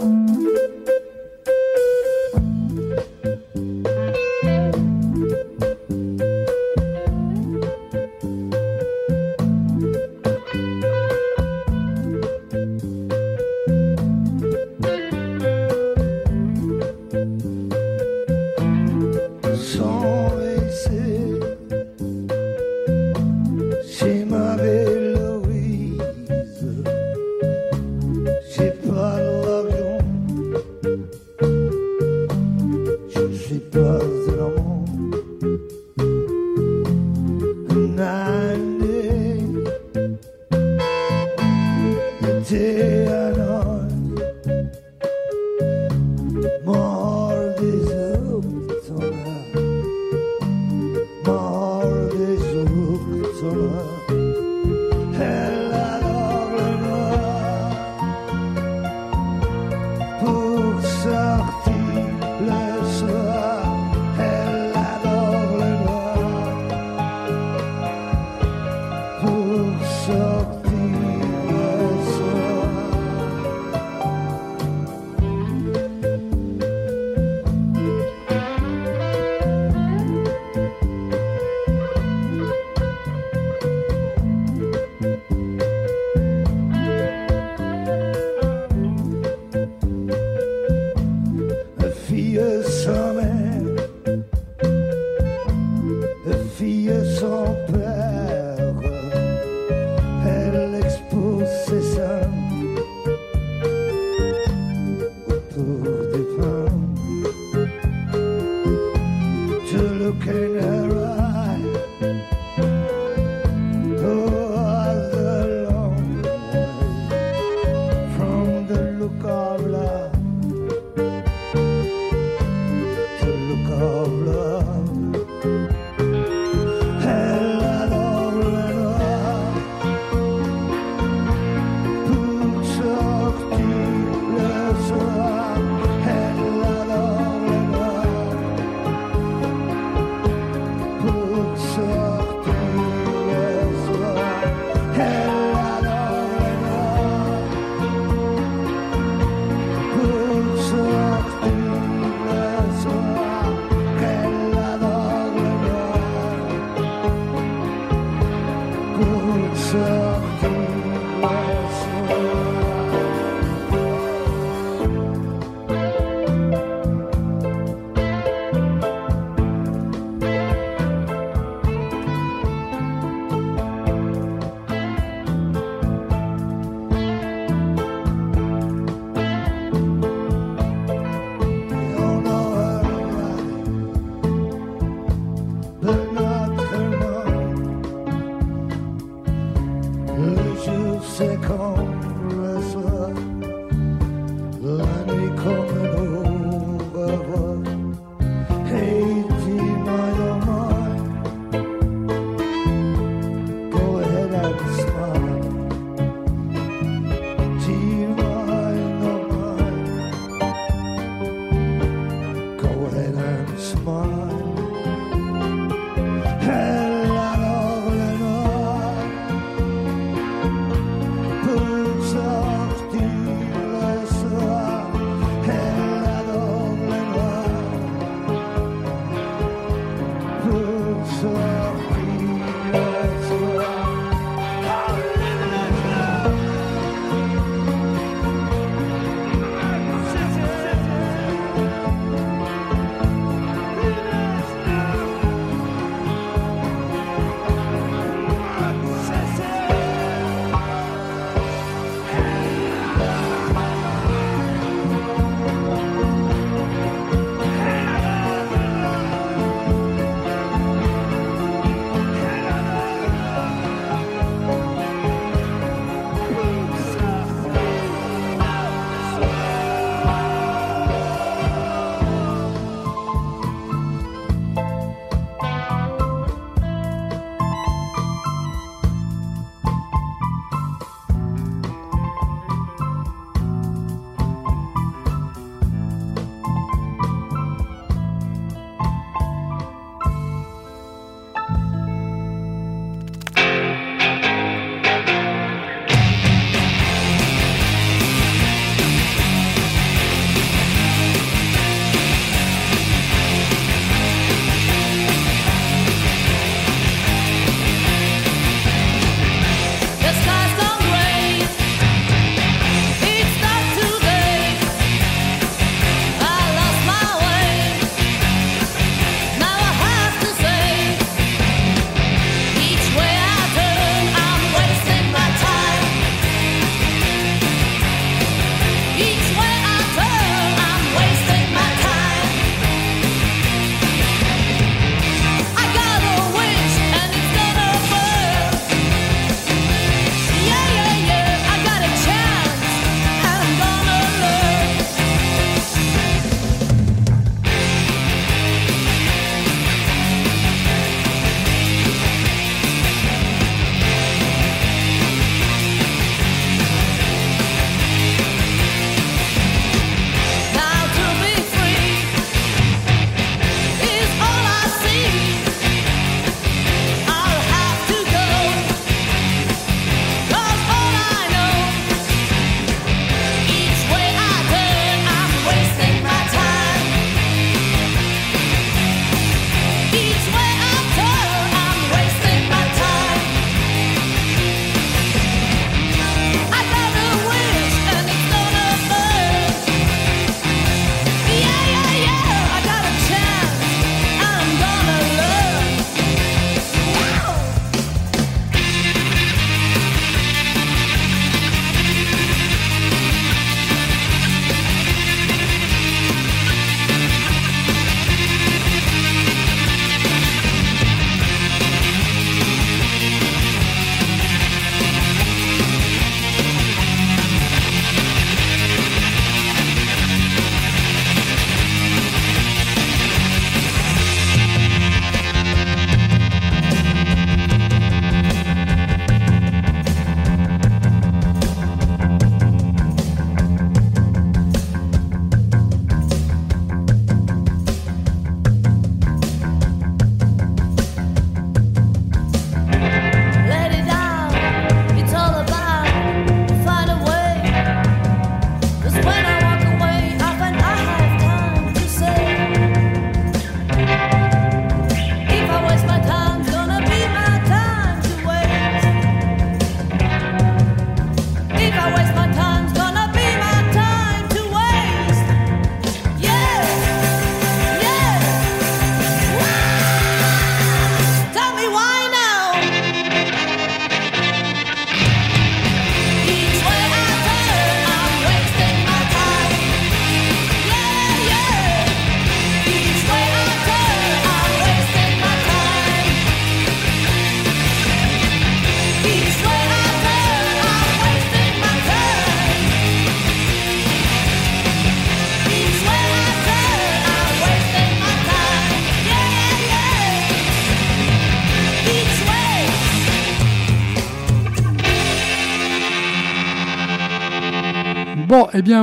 essayer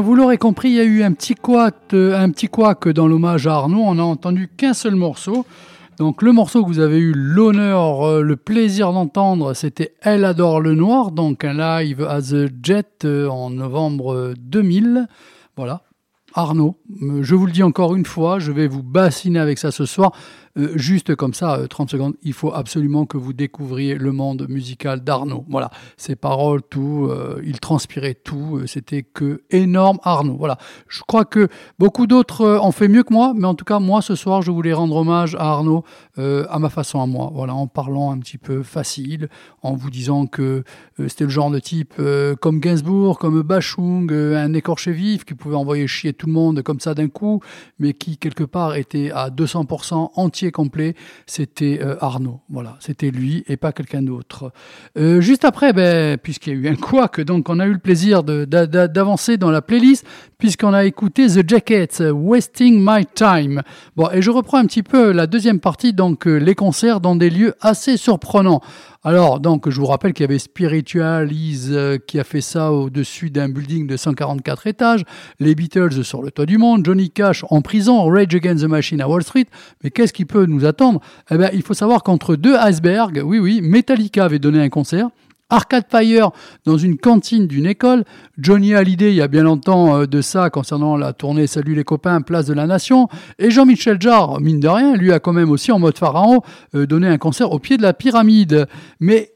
vous l'aurez compris, il y a eu un petit couac, euh, dans l'hommage à Arnaud. On n'a entendu qu'un seul morceau. Donc, le morceau que vous avez eu l'honneur, euh, le plaisir d'entendre, c'était Elle adore le noir, donc un live à The Jet euh, en novembre euh, 2000. Voilà. Arnaud, je vous le dis encore une fois, je vais vous bassiner avec ça ce soir. Euh, juste comme ça, euh, 30 secondes, il faut absolument que vous découvriez le monde musical d'Arnaud. Voilà, ses paroles, tout, euh, il transpirait tout, euh, c'était que énorme Arnaud. Voilà, je crois que beaucoup d'autres euh, ont fait mieux que moi, mais en tout cas, moi ce soir, je voulais rendre hommage à Arnaud euh, à ma façon à moi. Voilà, en parlant un petit peu facile, en vous disant que euh, c'était le genre de type euh, comme Gainsbourg, comme Bachung, euh, un écorché vif qui pouvait envoyer chier tout le monde comme ça d'un coup, mais qui quelque part était à 200% entier complet. C'était euh, Arnaud. Voilà, c'était lui et pas quelqu'un d'autre. Euh, juste après, ben, puisqu'il y a eu un couac, donc on a eu le plaisir d'avancer dans la playlist puisqu'on a écouté The Jackets, Wasting My Time. Bon, et je reprends un petit peu la deuxième partie, donc euh, les concerts dans des lieux assez surprenants. Alors, donc, je vous rappelle qu'il y avait Spiritualize euh, qui a fait ça au-dessus d'un building de 144 étages, les Beatles sur le toit du monde, Johnny Cash en prison, Rage Against the Machine à Wall Street. Mais qu'est-ce qui peut nous attendre? Eh ben, il faut savoir qu'entre deux icebergs, oui, oui, Metallica avait donné un concert. Arcade Fire dans une cantine d'une école. Johnny Hallyday, il y a bien longtemps euh, de ça, concernant la tournée Salut les copains, Place de la Nation. Et Jean-Michel Jarre, mine de rien, lui a quand même aussi, en mode pharaon, euh, donné un concert au pied de la pyramide. Mais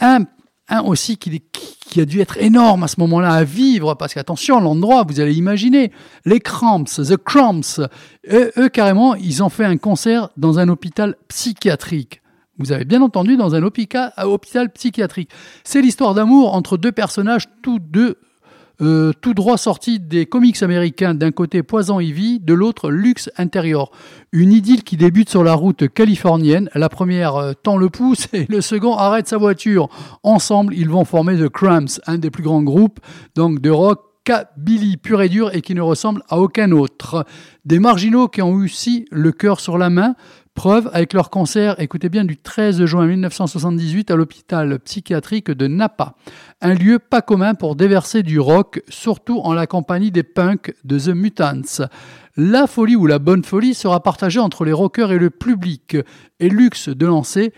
un, un aussi qui, a dû être énorme à ce moment-là à vivre, parce qu'attention, l'endroit, vous allez imaginer, les Cramps, The Cramps, eux, eux, carrément, ils ont fait un concert dans un hôpital psychiatrique. Vous avez bien entendu, dans un hôpital, hôpital psychiatrique. C'est l'histoire d'amour entre deux personnages, tous deux euh, tout droit sortis des comics américains, d'un côté Poison Ivy, de l'autre Luxe Intérieur. Une idylle qui débute sur la route californienne. La première euh, tend le pouce [LAUGHS] et le second arrête sa voiture. Ensemble, ils vont former The Cramps, un des plus grands groupes donc de rock Billy pur et dur et qui ne ressemble à aucun autre. Des marginaux qui ont aussi le cœur sur la main, Preuve avec leur concert, écoutez bien, du 13 juin 1978 à l'hôpital psychiatrique de Napa. Un lieu pas commun pour déverser du rock, surtout en la compagnie des punks de The Mutants. La folie ou la bonne folie sera partagée entre les rockers et le public. Et luxe de lancer,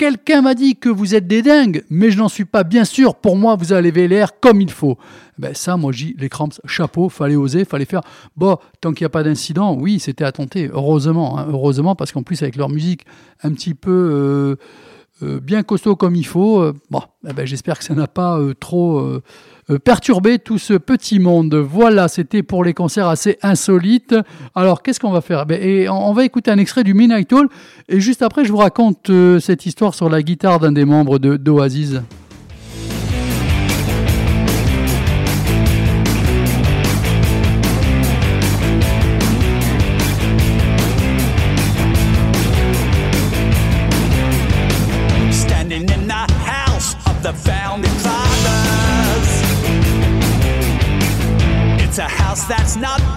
Quelqu'un m'a dit que vous êtes des dingues, mais je n'en suis pas bien sûr. Pour moi, vous allez l'air comme il faut. Ben ça, moi, j'ai les cramps, chapeau, fallait oser, fallait faire. Bon, tant qu'il n'y a pas d'incident, oui, c'était à tenter. Heureusement, hein, heureusement, parce qu'en plus avec leur musique un petit peu euh, bien costaud comme il faut, euh, bon, eh ben, j'espère que ça n'a pas euh, trop euh, euh, perturbé tout ce petit monde. Voilà, c'était pour les concerts assez insolites. Alors, qu'est-ce qu'on va faire? Ben, et on, va écouter un extrait du Midnight et juste après, je vous raconte euh, cette histoire sur la guitare d'un des membres de d'Oasis.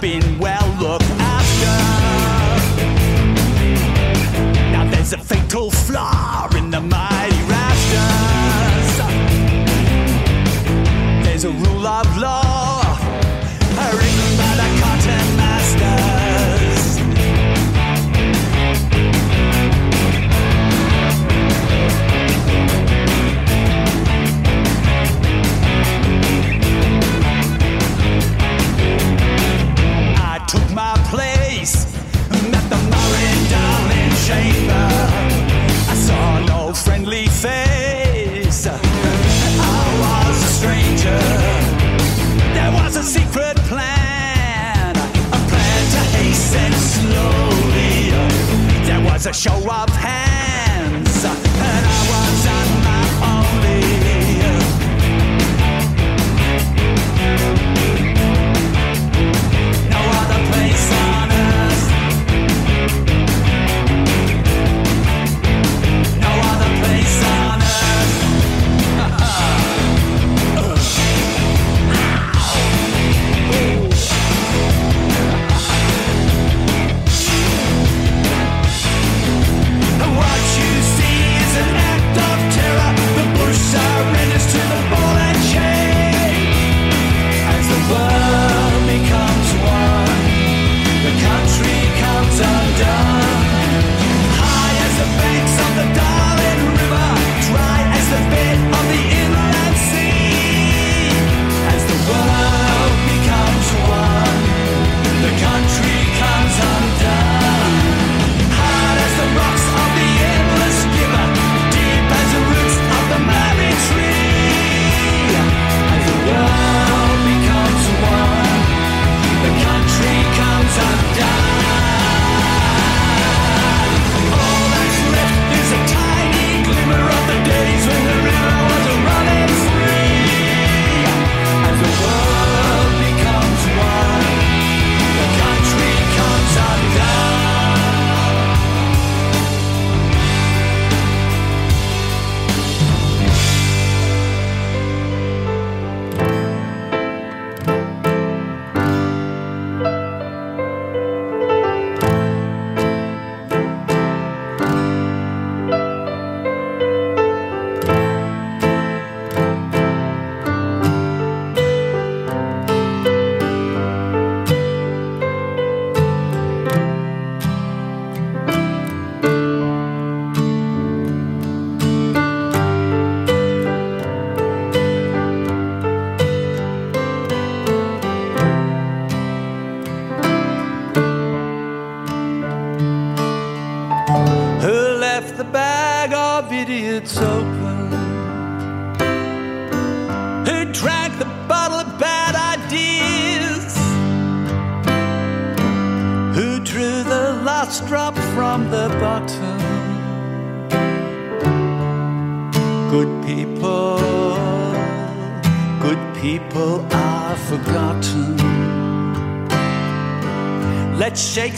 Been well looked after. Now there's a fatal flaw in the mighty rafters. There's a rule of law a show of hands,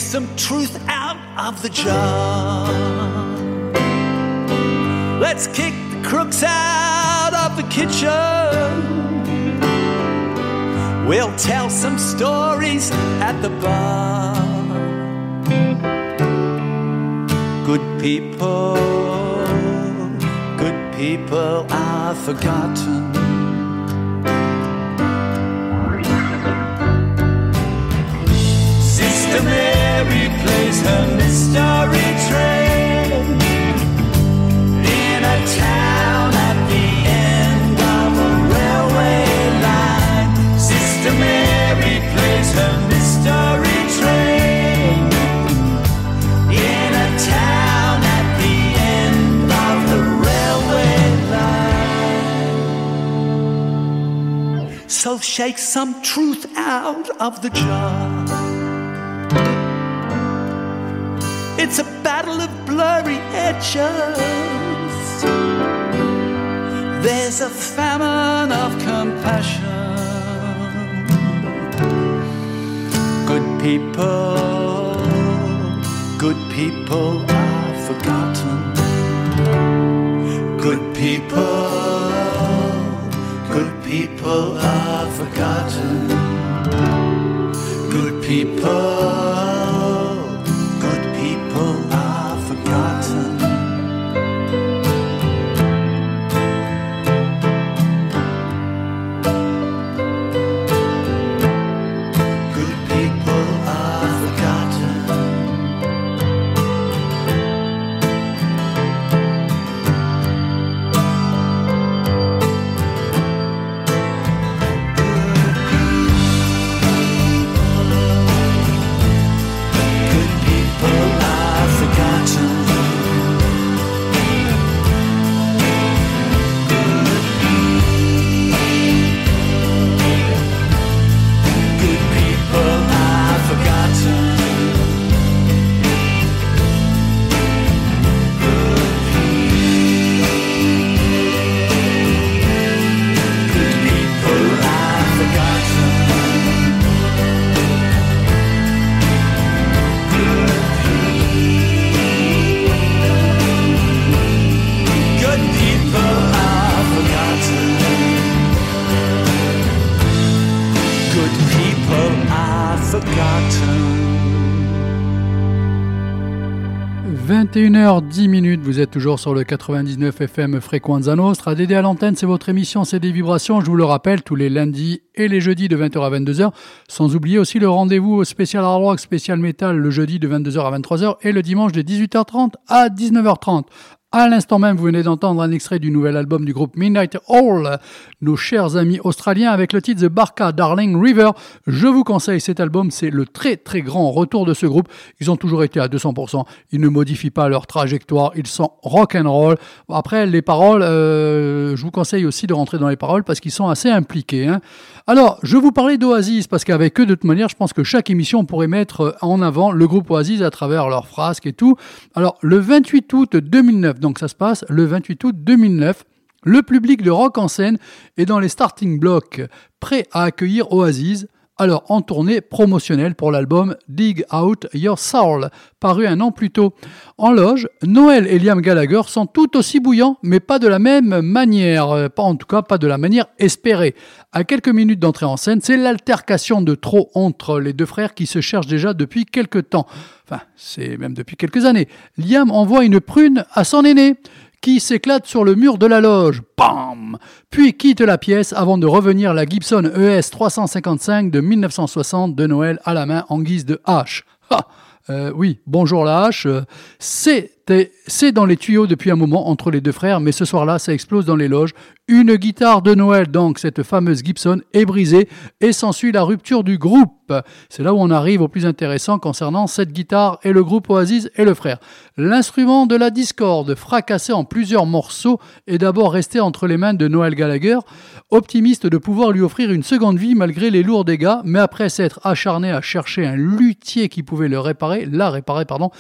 some truth out of the jar. Let's kick the crooks out of the kitchen. We'll tell some stories at the bar. Good people, good people are forgotten. Shake some truth out of the jar. It's a battle of blurry edges. There's a famine of compassion. Good people, good people Oh. 21h10 minutes, vous êtes toujours sur le 99 FM Frequenza Nostra. Dédé à l'antenne, c'est votre émission C'est des vibrations. Je vous le rappelle, tous les lundis et les jeudis de 20h à 22h. Sans oublier aussi le rendez-vous au spécial hard rock, spécial metal le jeudi de 22h à 23h et le dimanche de 18h30 à 19h30. À l'instant même, vous venez d'entendre un extrait du nouvel album du groupe Midnight Hall, nos chers amis australiens, avec le titre The Barca Darling River. Je vous conseille cet album, c'est le très très grand retour de ce groupe. Ils ont toujours été à 200%, ils ne modifient pas leur trajectoire, ils sont rock and roll. Après, les paroles, euh, je vous conseille aussi de rentrer dans les paroles parce qu'ils sont assez impliqués. hein. Alors, je vous parlais d'Oasis parce qu'avec eux, de toute manière, je pense que chaque émission pourrait mettre en avant le groupe Oasis à travers leurs frasques et tout. Alors, le 28 août 2009, donc ça se passe le 28 août 2009, le public de rock en scène est dans les starting blocks, prêt à accueillir Oasis. Alors, en tournée promotionnelle pour l'album Dig Out Your Soul, paru un an plus tôt. En loge, Noël et Liam Gallagher sont tout aussi bouillants, mais pas de la même manière, euh, pas en tout cas pas de la manière espérée. À quelques minutes d'entrée en scène, c'est l'altercation de trop entre les deux frères qui se cherchent déjà depuis quelques temps. Enfin, c'est même depuis quelques années. Liam envoie une prune à son aîné s'éclate sur le mur de la loge. Bam Puis quitte la pièce avant de revenir la Gibson ES 355 de 1960 de Noël à la main en guise de hache. Ha Euh, oui, bonjour la hache. Euh, C'est c'est dans les tuyaux depuis un moment entre les deux frères, mais ce soir-là, ça explose dans les loges. Une guitare de Noël, donc cette fameuse Gibson, est brisée et s'ensuit la rupture du groupe. C'est là où on arrive au plus intéressant concernant cette guitare et le groupe Oasis et le frère. L'instrument de la discorde, fracassé en plusieurs morceaux, est d'abord resté entre les mains de Noël Gallagher, optimiste de pouvoir lui offrir une seconde vie malgré les lourds dégâts, mais après s'être acharné à chercher un luthier qui pouvait le réparer, la réparer, pardon,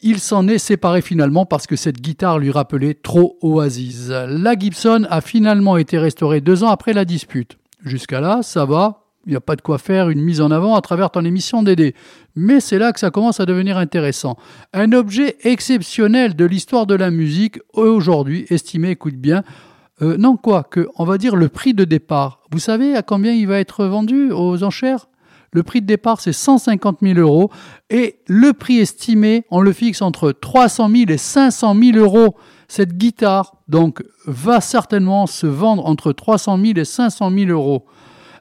il s'en est séparé finalement parce que cette guitare lui rappelait trop Oasis. La Gibson a finalement été restaurée deux ans après la dispute. Jusqu'à là, ça va, il n'y a pas de quoi faire une mise en avant à travers ton émission DD. Mais c'est là que ça commence à devenir intéressant. Un objet exceptionnel de l'histoire de la musique, aujourd'hui estimé, écoute bien, euh, non quoi, que on va dire le prix de départ. Vous savez à combien il va être vendu aux enchères? Le prix de départ, c'est 150 000 euros. Et le prix estimé, on le fixe entre 300 000 et 500 000 euros. Cette guitare, donc, va certainement se vendre entre 300 000 et 500 000 euros.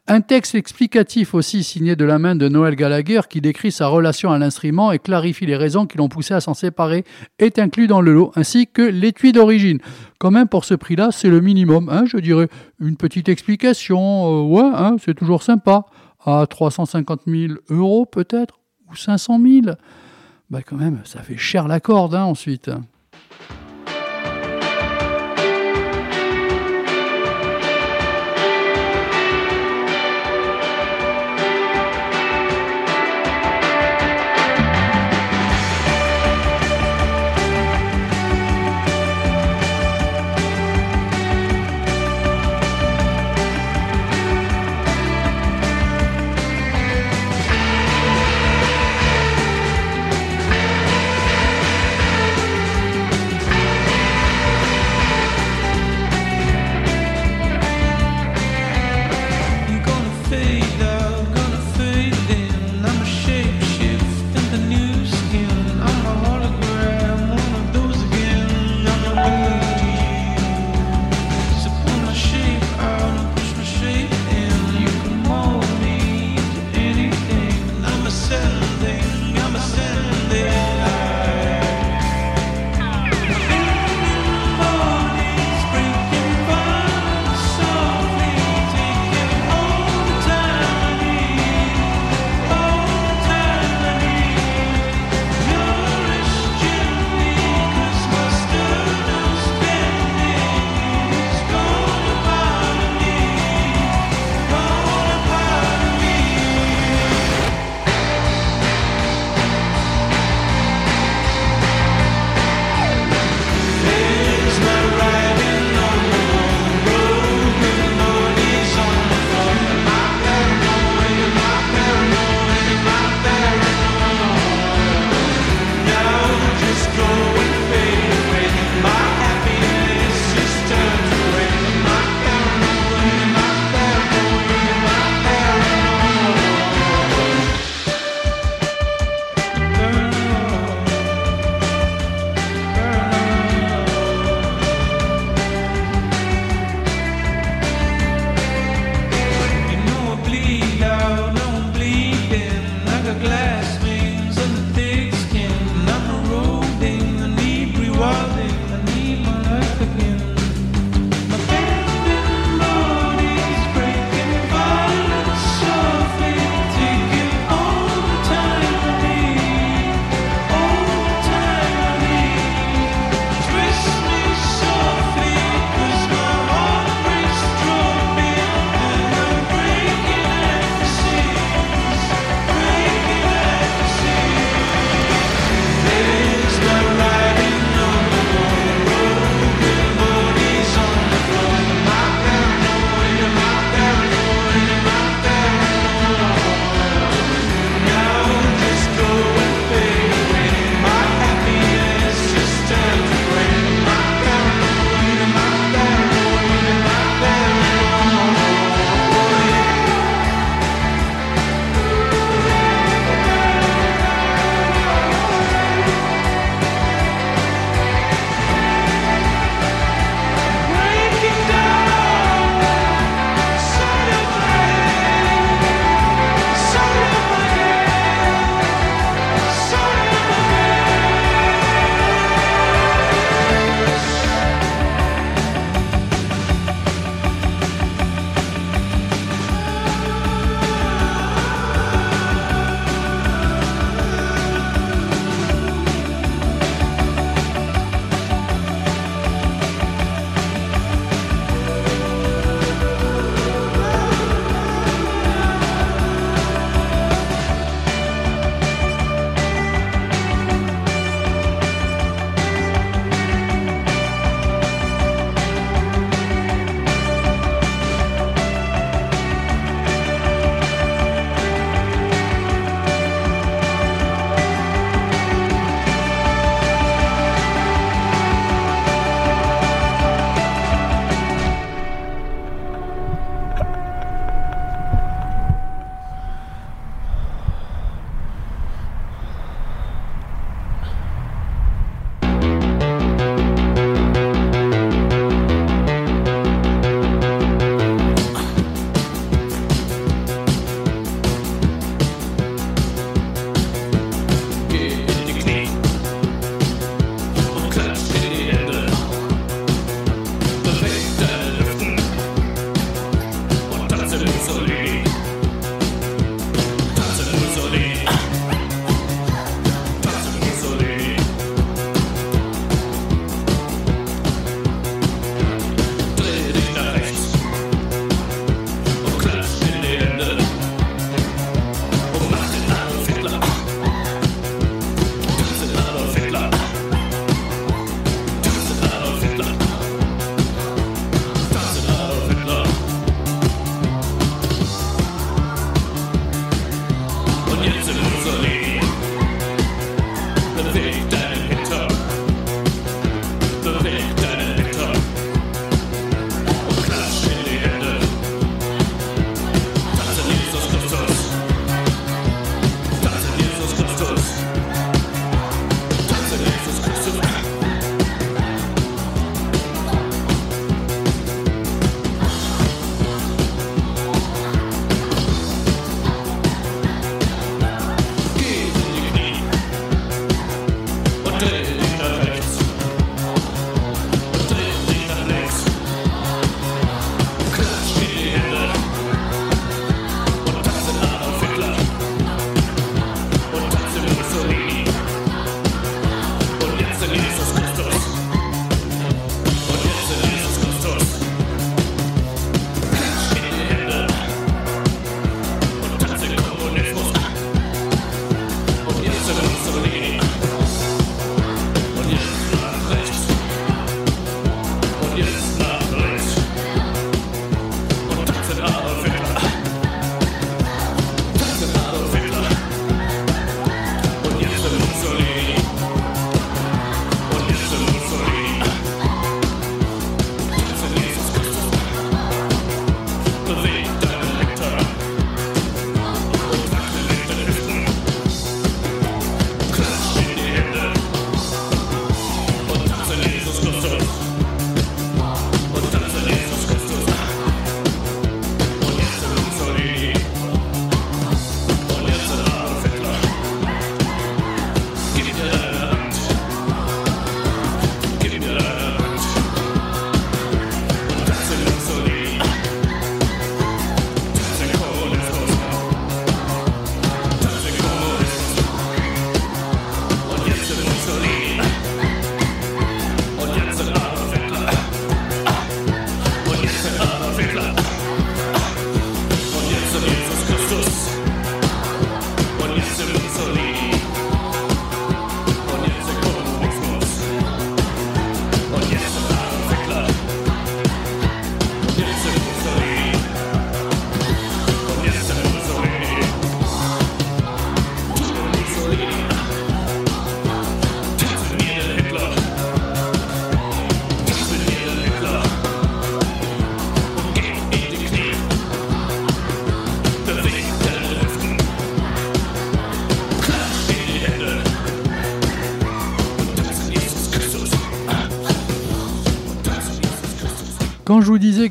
Un texte explicatif aussi signé de la main de Noël Gallagher qui décrit sa relation à l'instrument et clarifie les raisons qui l'ont poussé à s'en séparer est inclus dans le lot, ainsi que l'étui d'origine. Quand même, pour ce prix-là, c'est le minimum, hein, je dirais. Une petite explication, euh, ouais, hein, c'est toujours sympa à 350 000 euros peut-être, ou 500 000, bah quand même, ça fait cher la corde hein, ensuite.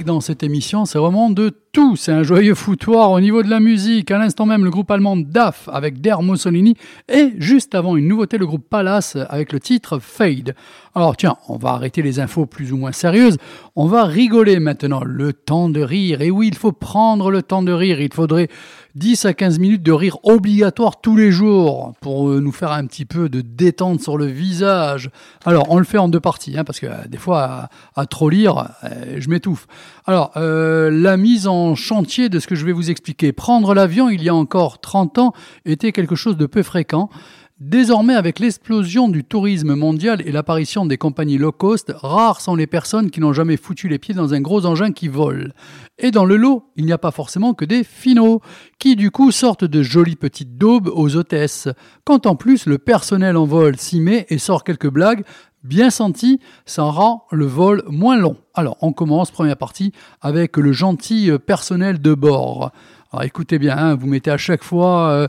Dans cette émission, c'est vraiment de tout. C'est un joyeux foutoir au niveau de la musique. À l'instant même, le groupe allemand DAF avec Der Mussolini. Et juste avant, une nouveauté, le groupe Palace avec le titre Fade. Alors tiens, on va arrêter les infos plus ou moins sérieuses. On va rigoler maintenant. Le temps de rire. Et oui, il faut prendre le temps de rire. Il faudrait 10 à 15 minutes de rire obligatoire tous les jours pour euh, nous faire un petit peu de détente sur le visage. Alors, on le fait en deux parties, hein, parce que euh, des fois, à, trop lire, euh, je m'étouffe. Alors, la mise en chantier de ce que je vais vous expliquer. Prendre l'avion, il y a encore 30 ans, était quelque chose de peu fréquent. Désormais, avec l'explosion du tourisme mondial et l'apparition des compagnies low cost, rares sont les personnes qui n'ont jamais foutu les pieds dans un gros engin qui vole. Et dans le lot, il n'y a pas forcément que des finaux, qui du coup sortent de jolies petites daubes aux hôtesses. Quand en plus le personnel en vol s'y met et sort quelques blagues, bien senties, ça rend le vol moins long. Alors, on commence, première partie, avec le gentil personnel de bord. Alors écoutez bien, hein, vous mettez à chaque fois... euh,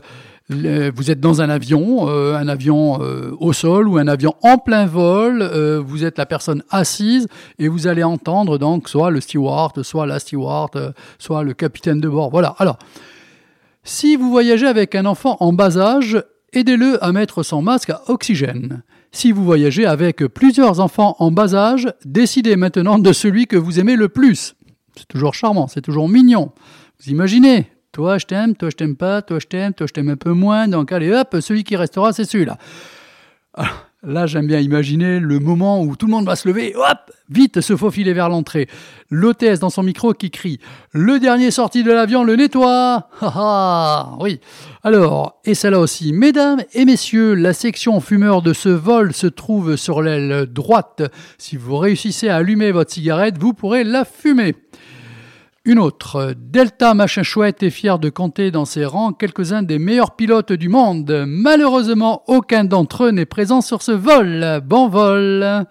vous êtes dans un avion, euh, un avion euh, au sol ou un avion en plein vol, euh, vous êtes la personne assise et vous allez entendre donc soit le steward, soit la steward, soit le capitaine de bord. Voilà. Alors, si vous voyagez avec un enfant en bas âge, aidez-le à mettre son masque à oxygène. Si vous voyagez avec plusieurs enfants en bas âge, décidez maintenant de celui que vous aimez le plus. C'est toujours charmant, c'est toujours mignon. Vous imaginez Toi, je t'aime, toi, je t'aime pas, toi, je t'aime, toi, je t'aime un peu moins. Donc, allez, hop, celui qui restera, c'est celui-là. Alors, Là, j'aime bien imaginer le moment où tout le monde va se lever, hop, vite se faufiler vers l'entrée. L'hôtesse dans son micro qui crie Le dernier sorti de l'avion le nettoie Ha [LAUGHS] ha Oui. Alors, et celle-là aussi. Mesdames et messieurs, la section fumeur de ce vol se trouve sur l'aile droite. Si vous réussissez à allumer votre cigarette, vous pourrez la fumer. Une autre, Delta Machin Chouette est fier de compter dans ses rangs quelques-uns des meilleurs pilotes du monde. Malheureusement, aucun d'entre eux n'est présent sur ce vol. Bon vol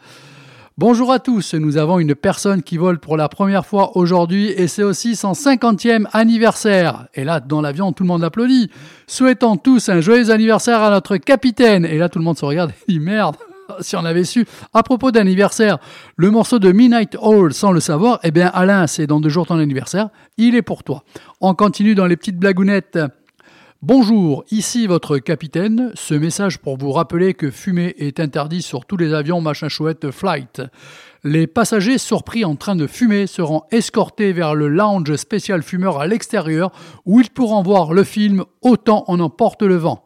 Bonjour à tous, nous avons une personne qui vole pour la première fois aujourd'hui et c'est aussi son 50e anniversaire. Et là, dans l'avion, tout le monde applaudit. Souhaitons tous un joyeux anniversaire à notre capitaine. Et là, tout le monde se regarde et dit merde. [LAUGHS] Si on avait su, à propos d'anniversaire, le morceau de Midnight Hall sans le savoir, eh bien Alain, c'est dans deux jours ton anniversaire, il est pour toi. On continue dans les petites blagounettes. Bonjour, ici votre capitaine. Ce message pour vous rappeler que fumer est interdit sur tous les avions machin chouette flight. Les passagers surpris en train de fumer seront escortés vers le lounge spécial fumeur à l'extérieur où ils pourront voir le film Autant on emporte le vent.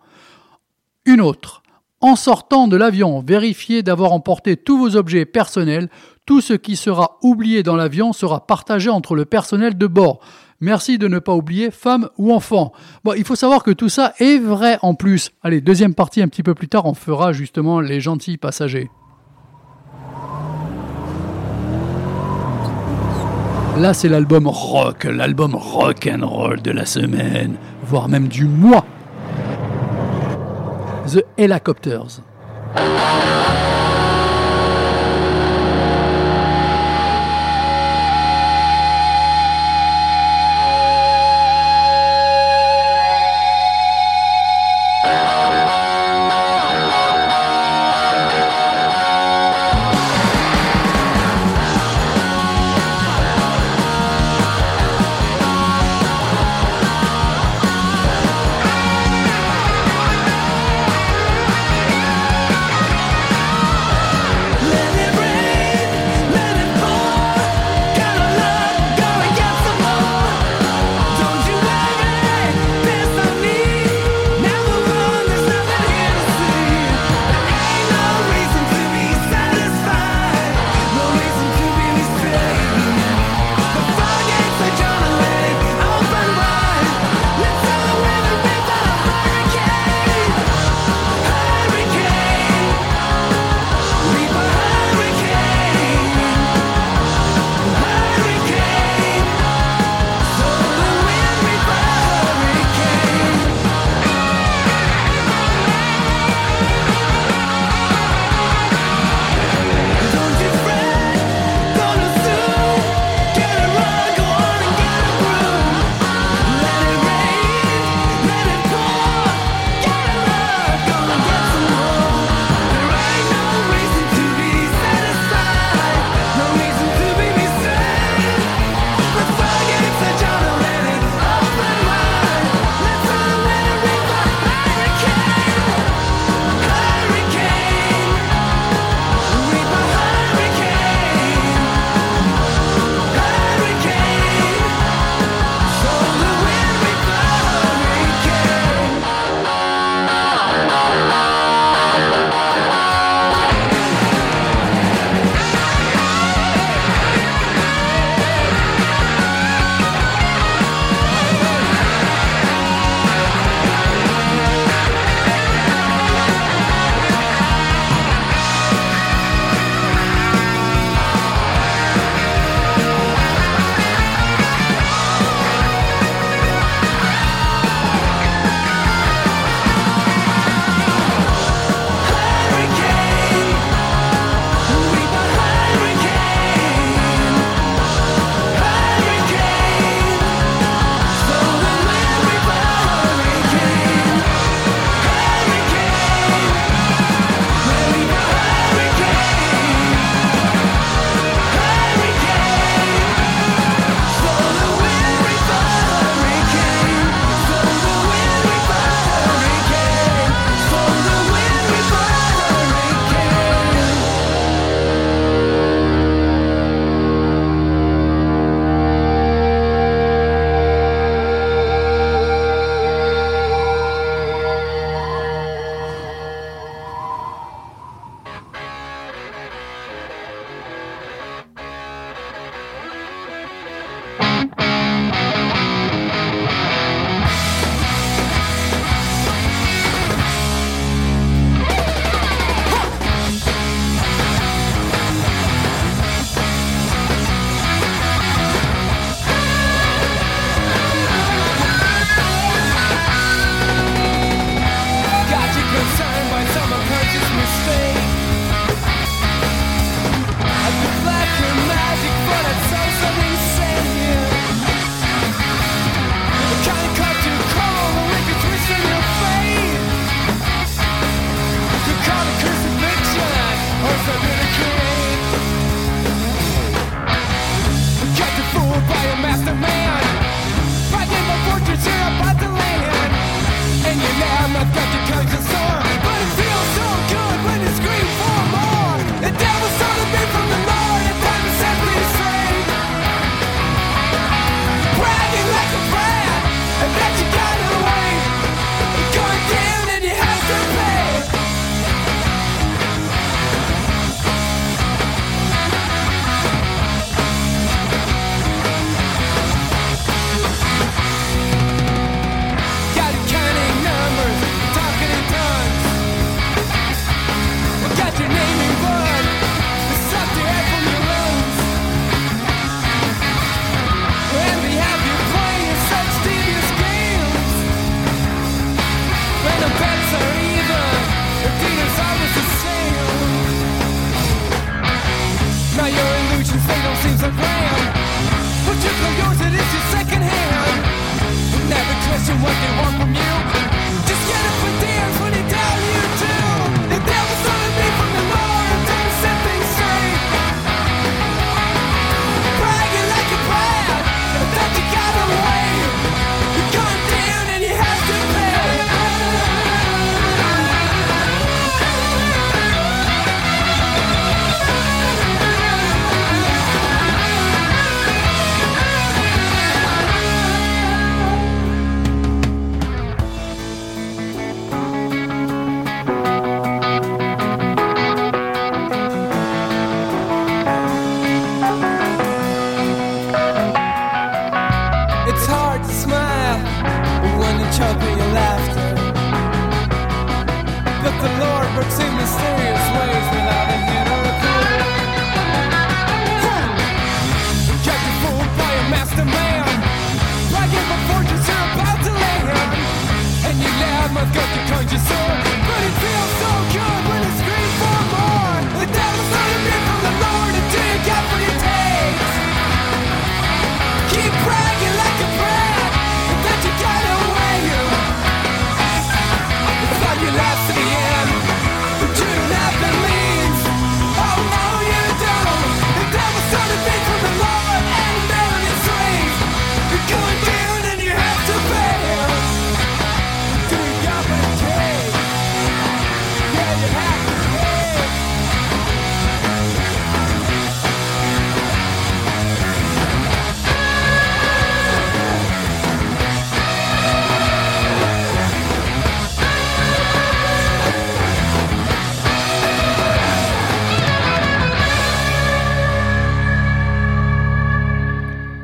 Une autre. En sortant de l'avion, vérifiez d'avoir emporté tous vos objets personnels. Tout ce qui sera oublié dans l'avion sera partagé entre le personnel de bord. Merci de ne pas oublier femmes ou enfants. Bon, il faut savoir que tout ça est vrai en plus. Allez, deuxième partie un petit peu plus tard, on fera justement les gentils passagers. Là, c'est l'album rock, l'album rock and roll de la semaine, voire même du mois. The Helicopters.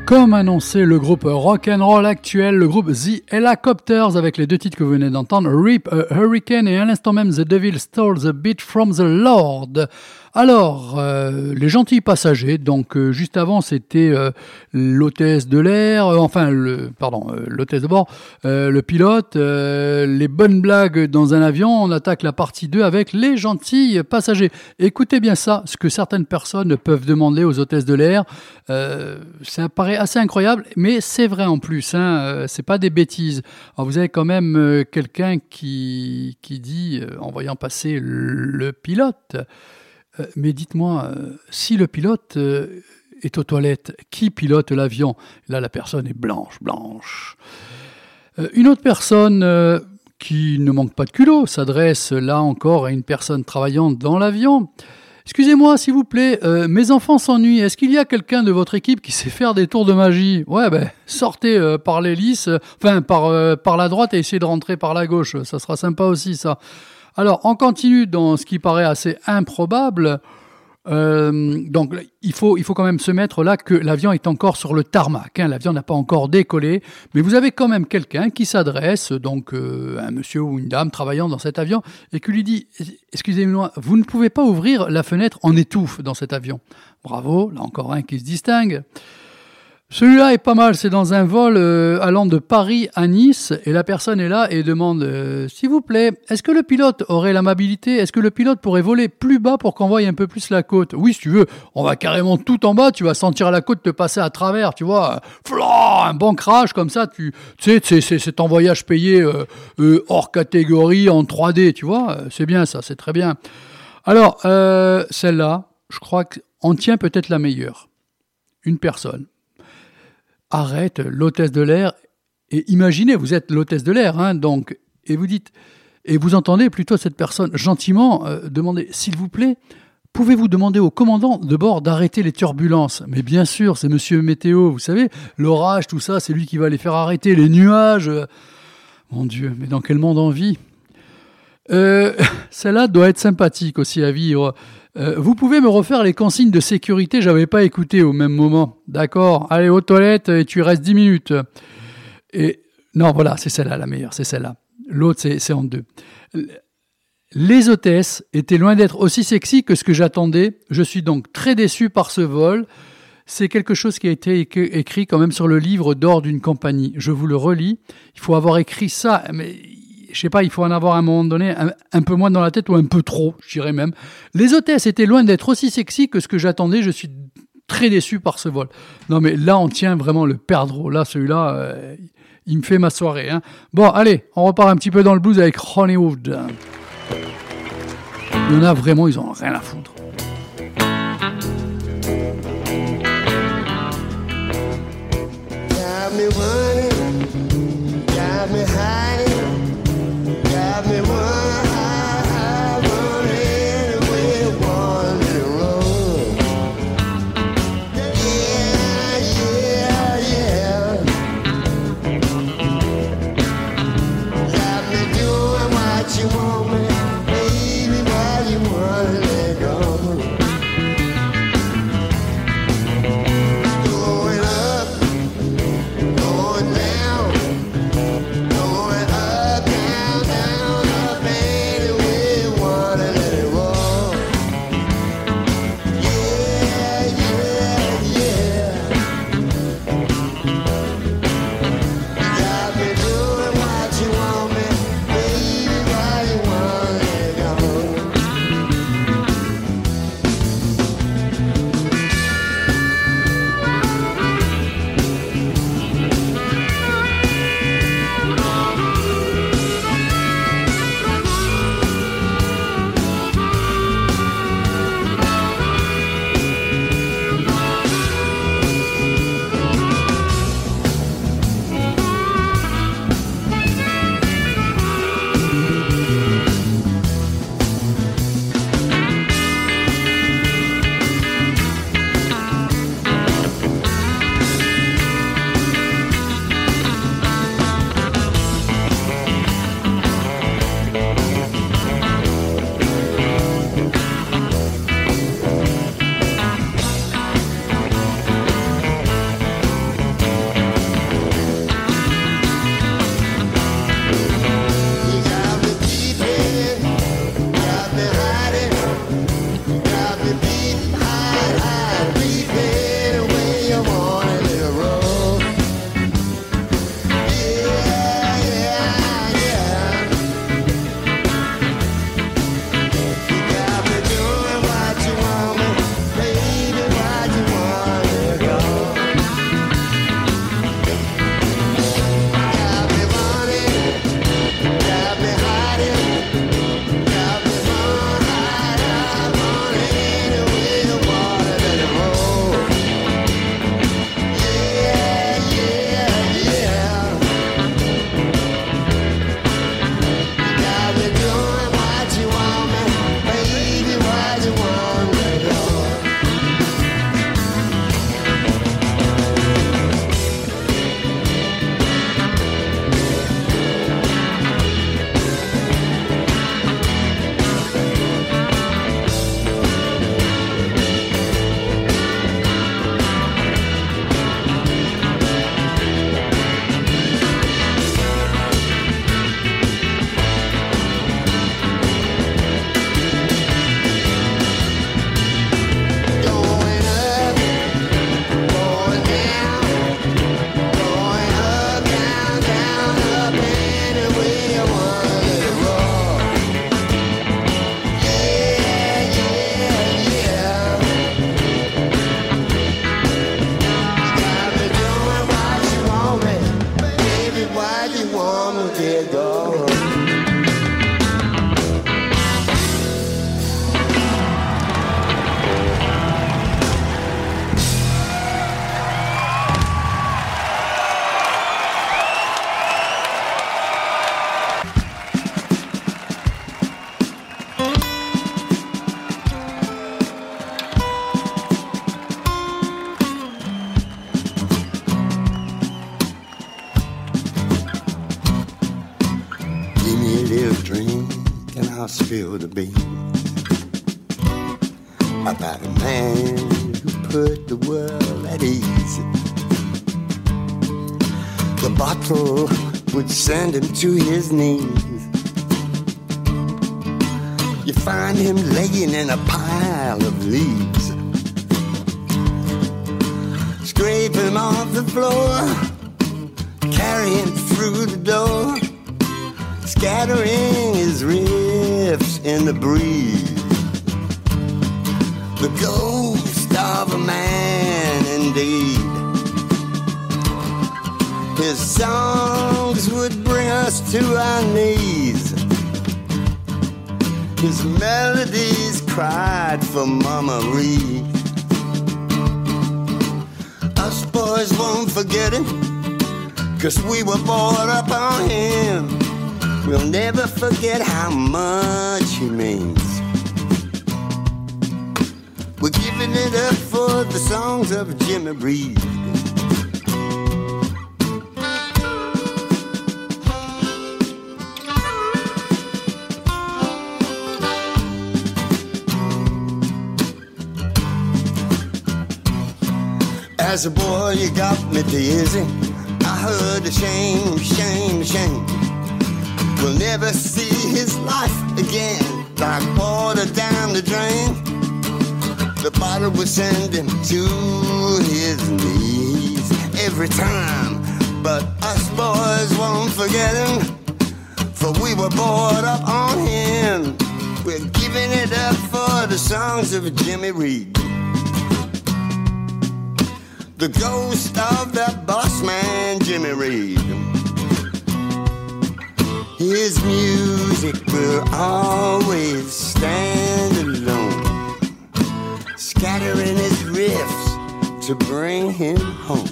Comme annoncé, le groupe rock and roll actuel, le groupe The Helicopters, avec les deux titres que vous venez d'entendre, Rip a Hurricane et à l'instant même The Devil Stole the Beat from the Lord. Alors, euh, les gentils passagers, donc euh, juste avant c'était euh, l'hôtesse de l'air, enfin le pardon, l'hôtesse de bord, le pilote, les bonnes blagues dans un avion, on attaque la partie 2 avec les gentils passagers. Écoutez bien ça, ce que certaines personnes peuvent demander aux hôtesses de l'air, ça paraît assez incroyable, mais c'est vrai en plus, hein, c'est pas des bêtises. Vous avez quand même quelqu'un qui, dit, en voyant passer le pilote, mais dites-moi, euh, si le pilote euh, est aux toilettes, qui pilote l'avion? Là, la personne est blanche, blanche. Euh, une autre personne euh, qui ne manque pas de culot s'adresse là encore à une personne travaillant dans l'avion. Excusez-moi, s'il vous plaît, euh, mes enfants s'ennuient. Est-ce qu'il y a quelqu'un de votre équipe qui sait faire des tours de magie? Ouais, ben, sortez euh, par l'hélice, euh, enfin, par, euh, par la droite et essayez de rentrer par la gauche. Ça sera sympa aussi, ça. Alors, on continue dans ce qui paraît assez improbable. Euh, donc, il faut, quand même se mettre là que l'avion est encore sur le tarmac. hein. L'avion n'a pas encore décollé, mais vous avez quand même quelqu'un qui s'adresse donc euh, un monsieur ou une dame travaillant dans cet avion et qui lui dit Excusez-moi, vous ne pouvez pas ouvrir la fenêtre en étouffe dans cet avion. Bravo, là encore un qui se distingue. Celui-là est pas mal, c'est dans un vol euh, allant de Paris à Nice et la personne est là et demande euh, S'il vous plaît, est-ce que le pilote aurait l'amabilité Est-ce que le pilote pourrait voler plus bas pour qu'on voie un peu plus la côte? Oui, si tu veux, on va carrément tout en bas, tu vas sentir la côte te passer à travers, tu vois. Un bon comme ça, tu, sais, c'est- ton voyage payé euh, hors catégorie en 3D, tu vois. C'est bien ça, c'est très bien. Alors, celle-là, je crois qu'on tient peut-être la meilleure. Une personne arrête l'hôtesse de l'air et imaginez, vous êtes l'hôtesse de l'air, hein, donc, et vous dites, et vous entendez plutôt cette personne gentiment euh, demander, s'il vous plaît, pouvez-vous demander au commandant de bord d'arrêter les turbulences? Mais bien sûr, c'est Monsieur Météo, vous savez, l'orage, tout ça, c'est lui qui va les faire arrêter, les nuages. Mon Dieu, mais dans quel monde on vit? Euh, [LAUGHS] Celle-là doit être sympathique aussi à vivre. Euh, vous pouvez me refaire les consignes de sécurité, j'avais pas écouté au même moment. D'accord, allez aux toilettes et tu restes 10 minutes. Et non, voilà, c'est celle-là la meilleure, c'est celle-là. L'autre, c'est en deux. Les hôtesses étaient loin d'être aussi sexy que ce que j'attendais. Je suis donc très déçu par ce vol. C'est quelque chose qui a été éc- écrit quand même sur le livre d'or d'une compagnie. Je vous le relis. Il faut avoir écrit ça, mais je sais pas, il faut en avoir à un moment donné un, peu moins dans la tête ou un peu trop, je dirais même. Les hôtesses étaient loin d'être aussi sexy que ce que j'attendais. Je suis très déçu par ce vol. Non, mais là, on tient vraiment le perdreau. Là, celui-là, euh, il me fait ma soirée. hein. Bon, allez, on repart un petit peu dans le blues avec Hollywood. Il y en a vraiment, ils ont rien à foutre. Me running, me hiding, to his knees. You find him laying in a pile of leaves, scraping off the floor, carrying through the door, scattering his riffs in the breeze. To our knees. His melodies cried for Mama Reed. Us boys won't forget him, cause we were brought up on him. We'll never forget how much he means. We're giving it up for the songs of Jimmy Reed. As a boy, you got me dizzy. I heard a shame, shame, shame. We'll never see his life again. Like water down the drain. The bottle would send him to his knees every time. But us boys won't forget him. For we were brought up on him. We're giving it up for the songs of Jimmy Reed. The ghost of that boss man, Jimmy Reed. His music will always stand alone, scattering his riffs to bring him home.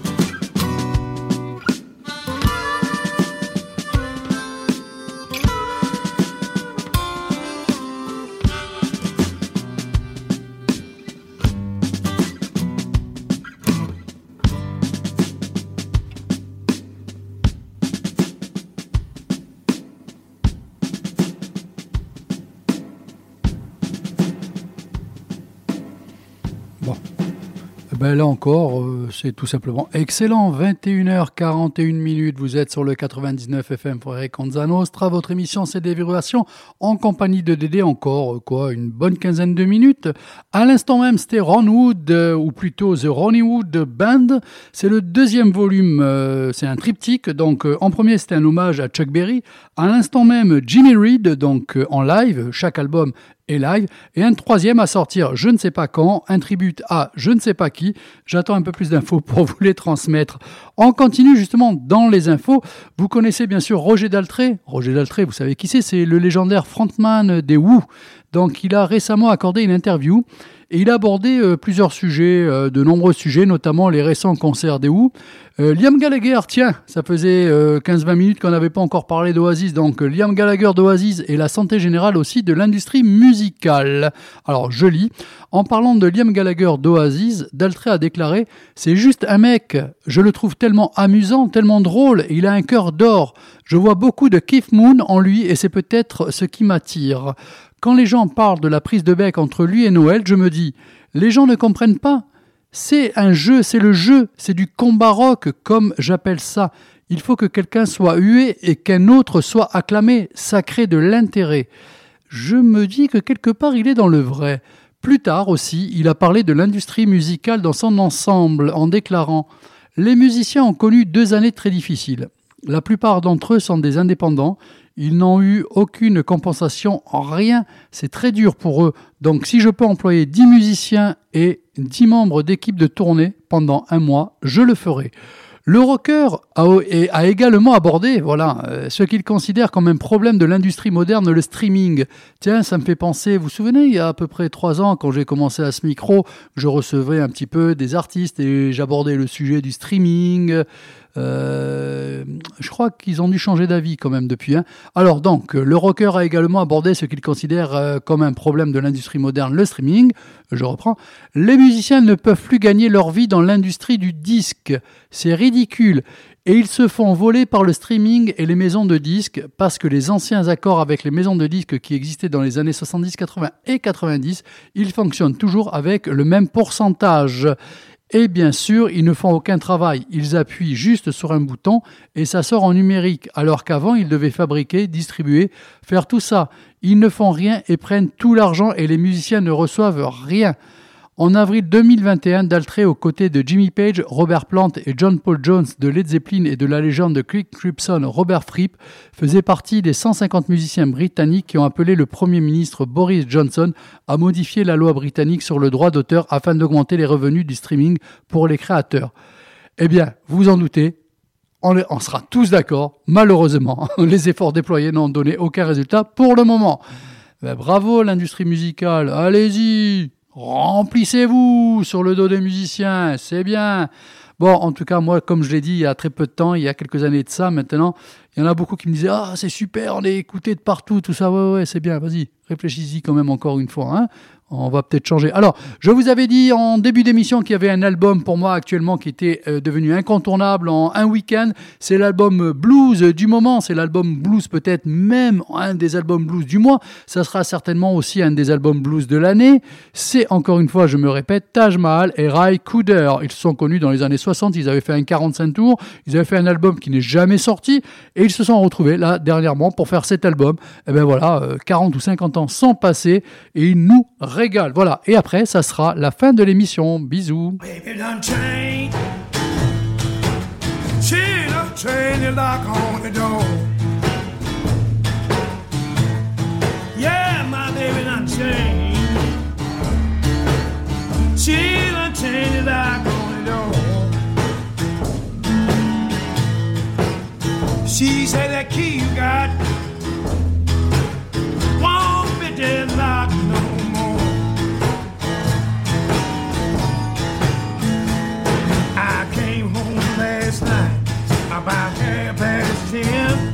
Ben là encore, euh, c'est tout simplement excellent. 21h41 minutes, vous êtes sur le 99 FM Eric Nostra. Votre émission, c'est Déverrouillation en compagnie de Dédé. Encore, euh, quoi, une bonne quinzaine de minutes. À l'instant même, c'était Ron Wood, euh, ou plutôt The Ronnie Wood Band. C'est le deuxième volume, c'est un triptyque. Donc, en premier, c'était un hommage à Chuck Berry. À l'instant même, Jimmy Reed, donc en live. Chaque album et un troisième à sortir, je ne sais pas quand, un tribute à je ne sais pas qui. J'attends un peu plus d'infos pour vous les transmettre. On continue justement dans les infos. Vous connaissez bien sûr Roger Daltrey. Roger Daltrey, vous savez qui c'est C'est le légendaire frontman des Who. Donc il a récemment accordé une interview et il a abordé euh, plusieurs sujets, euh, de nombreux sujets, notamment les récents concerts des Who. Euh, Liam Gallagher, tiens, ça faisait euh, 15-20 minutes qu'on n'avait pas encore parlé d'Oasis, donc Liam Gallagher d'Oasis et la santé générale aussi de l'industrie musicale. Alors je lis, en parlant de Liam Gallagher d'Oasis, Daltrey a déclaré « C'est juste un mec, je le trouve tellement amusant, tellement drôle, il a un cœur d'or. Je vois beaucoup de Keith Moon en lui et c'est peut-être ce qui m'attire. Quand les gens parlent de la prise de bec entre lui et Noël, je me dis « Les gens ne comprennent pas ». C'est un jeu, c'est le jeu, c'est du combat rock, comme j'appelle ça. Il faut que quelqu'un soit hué et qu'un autre soit acclamé. Ça crée de l'intérêt. Je me dis que quelque part il est dans le vrai. Plus tard aussi, il a parlé de l'industrie musicale dans son ensemble en déclarant Les musiciens ont connu deux années très difficiles. La plupart d'entre eux sont des indépendants. Ils n'ont eu aucune compensation en rien. C'est très dur pour eux. Donc si je peux employer 10 musiciens et 10 membres d'équipe de tournée pendant un mois, je le ferai. Le rocker a, également abordé voilà, euh, ce qu'il considère comme un problème de l'industrie moderne, le streaming. Tiens, ça me fait penser, vous vous souvenez, il y a à peu près trois ans, quand j'ai commencé à ce micro, je recevais un petit peu des artistes et j'abordais le sujet du streaming. Euh, je crois qu'ils ont dû changer d'avis quand même depuis. hein. Alors donc, le rocker a également abordé ce qu'il considère euh, comme un problème de l'industrie moderne, le streaming. Je reprends. Les musiciens ne peuvent plus gagner leur vie dans l'industrie du disque. C'est ridicule. Et ils se font voler par le streaming et les maisons de disques parce que les anciens accords avec les maisons de disques qui existaient dans les années 70, 80 et 90, ils fonctionnent toujours avec le même pourcentage. Et bien sûr, ils ne font aucun travail. Ils appuient juste sur un bouton et ça sort en numérique, alors qu'avant, ils devaient fabriquer, distribuer, faire tout ça. Ils ne font rien et prennent tout l'argent et les musiciens ne reçoivent rien. En avril 2021, Daltrey, aux côtés de Jimmy Page, Robert Plant et John Paul Jones de Led Zeppelin et de la légende de Cliff Crimson, Robert Fripp, faisait partie des 150 musiciens britanniques qui ont appelé le Premier ministre Boris Johnson à modifier la loi britannique sur le droit d'auteur afin d'augmenter les revenus du streaming pour les créateurs. Eh bien, vous en doutez, on sera tous d'accord. Malheureusement, [LAUGHS] les efforts déployés n'ont donné aucun résultat pour le moment. Ben, bravo l'industrie musicale, allez-y, remplissez-vous sur le dos des musiciens, c'est bien. Bon, en tout cas, moi, comme je l'ai dit il y a très peu de temps, il y a quelques années de ça, maintenant, il y en a beaucoup qui me disaient Ah, c'est super, on est écouté de partout, tout ça, ouais, ouais, c'est bien, vas-y, réfléchis-y quand même encore une fois, hein. On va peut-être changer. Alors, je vous avais dit en début d'émission qu'il y avait un album pour moi actuellement qui était euh, devenu incontournable en un week-end. C'est l'album blues du moment. C'est l'album blues peut-être même un des albums blues du mois. Ça sera certainement aussi un des albums blues de l'année. C'est encore une fois, je me répète, Taj Mahal et Ray Cooder. Ils sont connus dans les années 60. Ils avaient fait un 45 tours. Ils avaient fait un album qui n'est jamais sorti et ils se sont retrouvés là dernièrement pour faire cet album. Et ben voilà, euh, 40 ou 50 ans sont passés et ils nous régalent. Voilà. Et après, ça sera la fin de l'émission. Bisous. Last night about half past ten.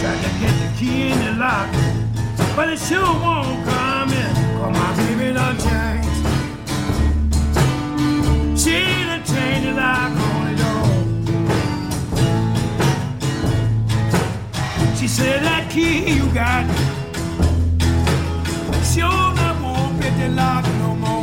Tried to get the key in the lock, but it sure won't come in. Cause my baby done changed. She done changed the lock on the door. She said that key you got sure not won't fit the lock no more.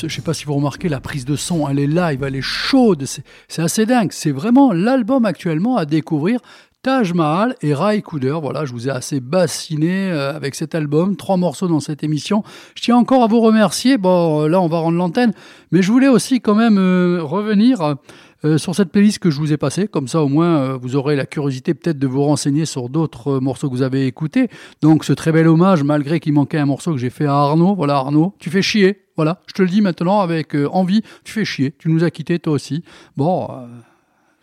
Je sais pas si vous remarquez, la prise de son, elle est live, elle est chaude, c'est assez dingue. C'est vraiment l'album actuellement à découvrir. Taj Mahal et Rai Cooder. Voilà, je vous ai assez bassiné euh, avec cet album. Trois morceaux dans cette émission. Je tiens encore à vous remercier. Bon, euh, là, on va rendre l'antenne. Mais je voulais aussi quand même euh, revenir sur cette playlist que je vous ai passée. Comme ça, au moins, vous aurez la curiosité peut-être de vous renseigner sur d'autres morceaux que vous avez écoutés. Donc, ce très bel hommage, malgré qu'il manquait un morceau que j'ai fait à Arnaud. Voilà, Arnaud, tu fais chier. Voilà, je te le dis maintenant avec euh, envie. Tu fais chier. Tu nous as quittés, toi aussi. Bon.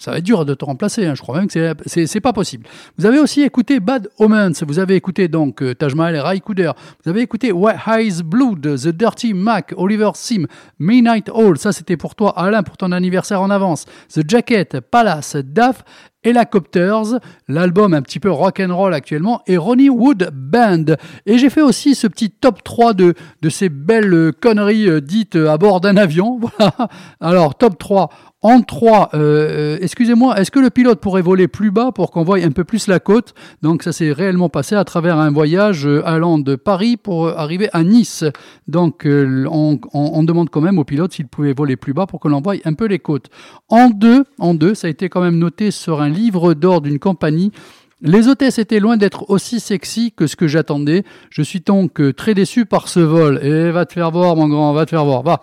Ça va être dur de te remplacer, hein. je crois même que c'est- pas possible. Vous avez aussi écouté Bad Omens, vous avez écouté donc euh, Taj Mahal et Ray Cooder, vous avez écouté White Eyes Blood, The Dirty Mac, Oliver Sim, Midnight Hall, ça c'était pour toi Alain pour ton anniversaire en avance, The Jacket, Palace, Duff, Helicopters, l'album un petit peu rock'n'roll actuellement, et Ronnie Wood Band. Et j'ai fait aussi ce petit top 3 de, de ces belles conneries euh, dites euh, à bord d'un avion. [LAUGHS] Voilà. Alors, top 3. En 3, euh, euh, excusez-moi, est-ce que le pilote pourrait voler plus bas pour qu'on voie un peu plus la côte? Donc ça s'est réellement passé à travers un voyage euh, allant de Paris pour euh, arriver à Nice. Donc on, demande quand même au pilote s'il pouvait voler plus bas pour qu'on voie un peu les côtes. En 2, en deux, ça a été quand même noté sur un livre d'or d'une compagnie. Les hôtesses étaient loin d'être aussi sexy que ce que j'attendais. Je suis donc très déçu par ce vol. Et va te faire voir, mon grand, va te faire voir. Va.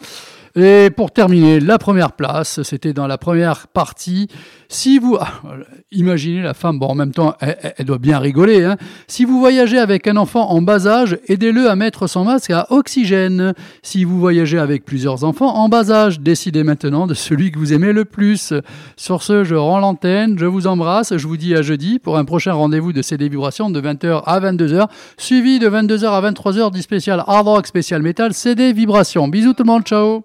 Et pour terminer, la première place, c'était dans la première partie. Si vous, ah, imaginez la femme, bon, en même temps, elle, doit bien rigoler. Hein. Si vous voyagez avec un enfant en bas âge, aidez-le à mettre son masque à oxygène. Si vous voyagez avec plusieurs enfants en bas âge, décidez maintenant de celui que vous aimez le plus. Sur ce, je rends l'antenne, je vous embrasse, je vous dis à jeudi pour un prochain rendez-vous de CD Vibrations de 20h à 22h, suivi de 22h à 23h du spécial Hard Rock, spécial Metal, CD Vibrations. Bisous tout le monde, ciao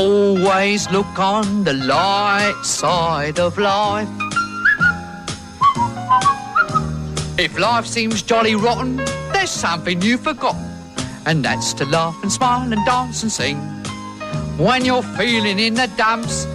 Always look on the light side of life. If life seems jolly rotten, there's something you've forgotten, and that's to laugh and smile and dance and sing. When you're feeling in the dumps,